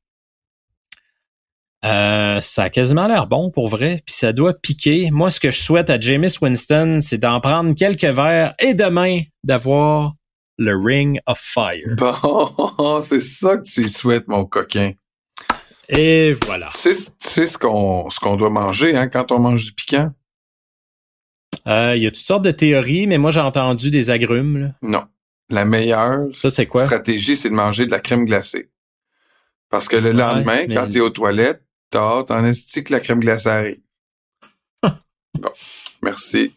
Euh, ça a quasiment l'air bon pour vrai, puis ça doit piquer. Moi, ce que je souhaite à Jameis Winston, c'est d'en prendre quelques verres et demain d'avoir le Ring of Fire. Bon, c'est ça que tu souhaites, mon coquin. Et voilà. Sais ce qu'on ce qu'on doit manger hein, quand on mange du piquant? Euh, Il y a toutes sortes de théories, mais moi j'ai entendu des agrumes. là. Non. La meilleure Ça, c'est quoi? stratégie, c'est de manger de la crème glacée. Parce que le lendemain, mais- quand t'es aux toilettes, t'as hâte en esti que la crème glacée arrive. bon, merci.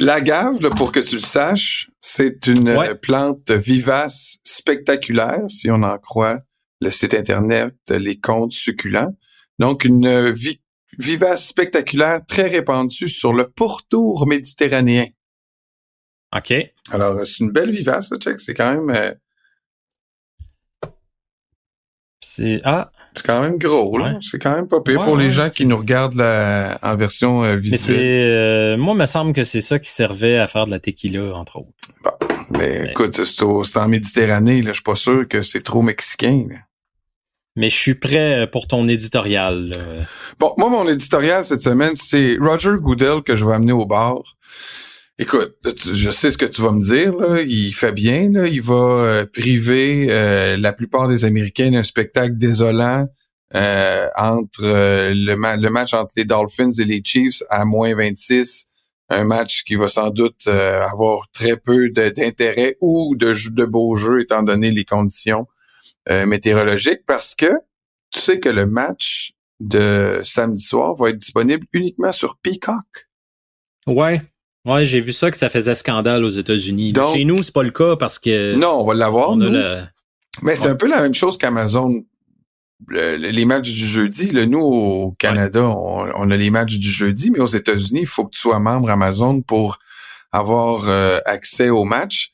L'agave, là, pour que tu le saches, c'est une Ouais. euh, plante vivace spectaculaire, si on en croit le site internet euh, Les Contes Succulents. Donc, une euh, vi- vivace spectaculaire très répandue sur le pourtour méditerranéen. OK. Alors, euh, c'est une belle vivace, check. C'est quand même, euh, C'est ah, c'est quand même gros, là. Ouais. C'est quand même pas pire Ouais, pour les ouais, gens qui nous regardent la- en version euh, mais c'est visuelle. euh, moi me semble que c'est ça qui servait à faire de la tequila entre autres. Mais Ouais. écoute, c'est au- c'est en Méditerranée, là. Je suis pas sûr que c'est trop mexicain, là. Mais je suis prêt pour ton éditorial. Bon, moi, mon éditorial cette semaine, c'est Roger Goodell que je vais amener au bar. Écoute, je sais ce que tu vas me dire, là. Il fait bien, là. Il va euh, priver euh, la plupart des Américains d'un spectacle désolant euh, entre euh, le, ma- le match entre les Dolphins et les Chiefs à moins 26. Un match qui va sans doute euh, avoir très peu d'intérêt ou de beaux jeux étant donné les conditions euh, météorologiques parce que tu sais que le match de samedi soir va être disponible uniquement sur Peacock. Ouais. Ouais, j'ai vu ça que ça faisait scandale aux États-Unis. Donc- Chez nous, c'est pas le cas parce que Non, on va l'avoir, nous. le Mais c'est un peu la même chose qu'Amazon. Le- le- les matchs du jeudi, là, nous, au Canada, on, on a les matchs du jeudi, mais aux États-Unis, il faut que tu sois membre Amazon pour avoir euh, accès aux matchs.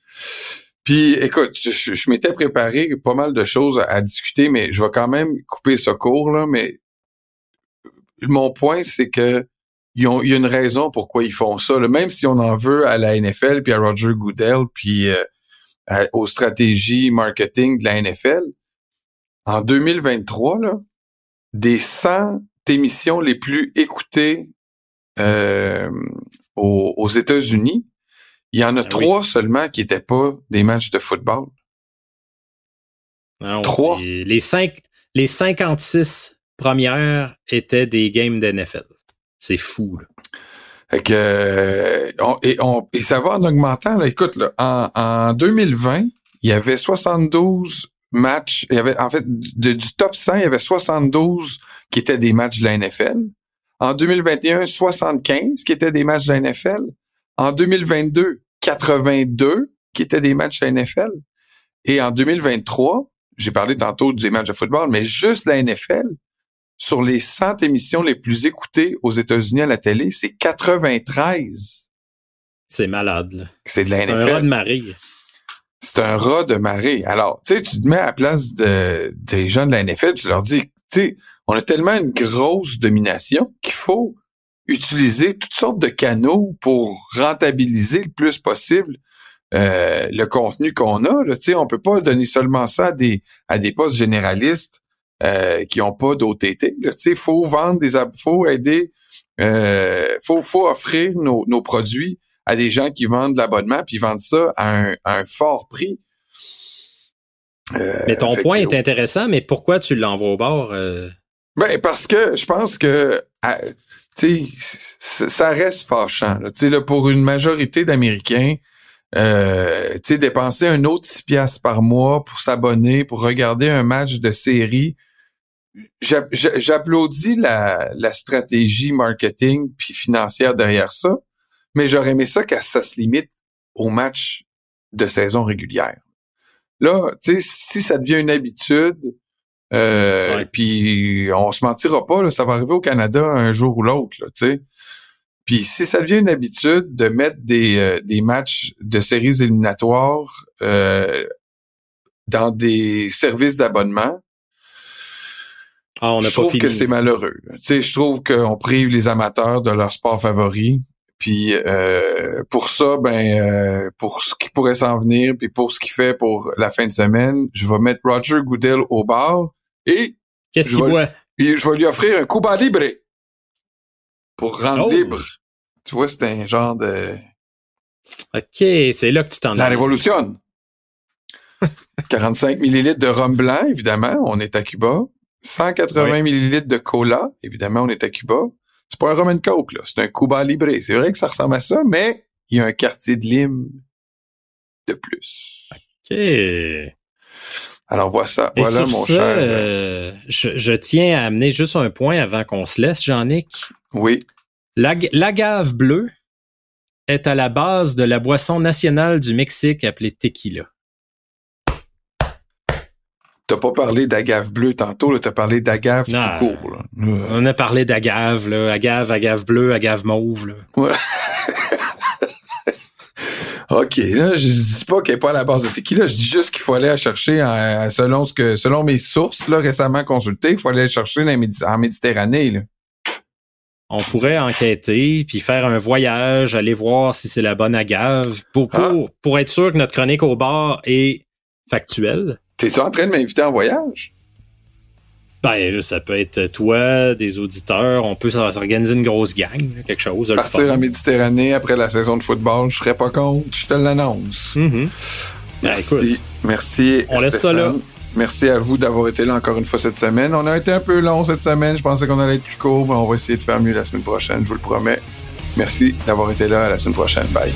Puis, écoute, je, m'étais préparé pas mal de choses à, discuter, mais je vais quand même couper ce cours, là, mais mon point, c'est que il y a une raison pourquoi ils font ça. Même si on en veut à la NFL, puis à Roger Goodell, puis euh, aux stratégies marketing de la NFL, en 2023, là, des 100 émissions les plus écoutées euh, aux États-Unis, il y en a Ah oui. trois seulement qui étaient pas des matchs de football. non, Trois. les cinq les 56 premières étaient des games d'NFL. C'est fou. là. Fait que, euh, on- et, on, et ça va en augmentant. Là. Écoute, là, en, en 2020, il y avait 72 matchs. Il y avait, en fait, de- du top 100, il y avait 72 qui étaient des matchs de la NFL. En 2021, 75 qui étaient des matchs de la NFL. En 2022, 82 qui étaient des matchs de la NFL. Et en 2023, j'ai parlé tantôt des matchs de football, mais juste la NFL, sur les 100 émissions les plus écoutées aux États-Unis à la télé, c'est 93. C'est malade. là. C'est de la C'est un rat de NFL. marée. C'est un rat de marée. Alors, tu sais, tu te mets à la place de, des gens de la NFL, tu leur dis, tu sais, on a tellement une grosse domination qu'il faut utiliser toutes sortes de canaux pour rentabiliser le plus possible euh, le contenu qu'on a. Là. sais, on peut pas donner seulement ça à des, à des postes généralistes euh, qui ont pas d'OTT. Il faut vendre des faut aider, euh, faut, faut offrir nos, nos produits à des gens qui vendent l'abonnement, puis vendent ça à un, à un fort prix. Euh, mais ton point est intéressant, mais pourquoi tu l'envoies au bord? Euh? Ben, parce que je pense que ça reste fâchant. Là. Là, pour une majorité d'Américains, euh, dépenser un autre 6 piastres par mois pour s'abonner, pour regarder un match de série, j'applaudis la, stratégie marketing puis financière derrière ça, mais j'aurais aimé ça que ça se limite au match de saison régulière. Là, tu si ça devient une habitude, euh, puis on se mentira pas, là, ça va arriver au Canada un jour ou l'autre, tu sais. Puis si ça devient une habitude de mettre des, euh, des matchs de séries éliminatoires euh, dans des services d'abonnement, ah, je trouve que c'est malheureux. Tu sais, je trouve qu'on prive les amateurs de leur sport favori. Puis euh, pour ça, ben euh, pour ce qui pourrait s'en venir, puis pour ce qu'il fait pour la fin de semaine, je vais mettre Roger Goodell au bar et qu'est-ce qu'il voit Je vais lui offrir un Cuba Libre pour rendre oh! libre. Tu vois, c'est un genre de. Ok, c'est là que tu t'en. La révolution. 45 millilitres de rhum blanc, évidemment, on est à Cuba. 180 millilitres de cola, évidemment, on est à Cuba. C'est pas un rum and coke, là. C'est un Cuba Libre. C'est vrai que ça ressemble à ça, mais il y a un quartier de lime de plus. OK. Alors voilà ça, voilà mon cher. Euh, je, tiens à amener juste un point avant qu'on se laisse, Jean-Nic. Oui. L'agave bleue est à la base de la boisson nationale du Mexique appelée tequila. T'as pas parlé d'agave bleue tantôt, t'as parlé d'agave tout court. On a parlé d'agave, là. agave, agave bleue, agave mauve. Là. Ouais. OK, là, je dis pas qu'elle est pas à la base de tequila, je dis juste qu'il faut aller chercher selon ce que selon mes sources là, récemment consultées, il faut aller chercher en Méditerranée. Là. On pourrait enquêter, puis faire un voyage, aller voir si c'est la bonne agave, pour, pour, ah. pour être sûr que notre chronique au bar est factuelle. T'es-tu en train de m'inviter en voyage? Ben, ça peut être toi, des auditeurs, on peut s'organiser une grosse gang, quelque chose. Partir en Méditerranée après la saison de football, je serais pas contre, je te l'annonce. Mm-hmm. Ben, Merci. Merci. On laisse ça là. Merci à vous d'avoir été là encore une fois cette semaine. On a été un peu long cette semaine. Je pensais qu'on allait être plus court, mais on va essayer de faire mieux la semaine prochaine, je vous le promets. Merci d'avoir été là. À la semaine prochaine. Bye.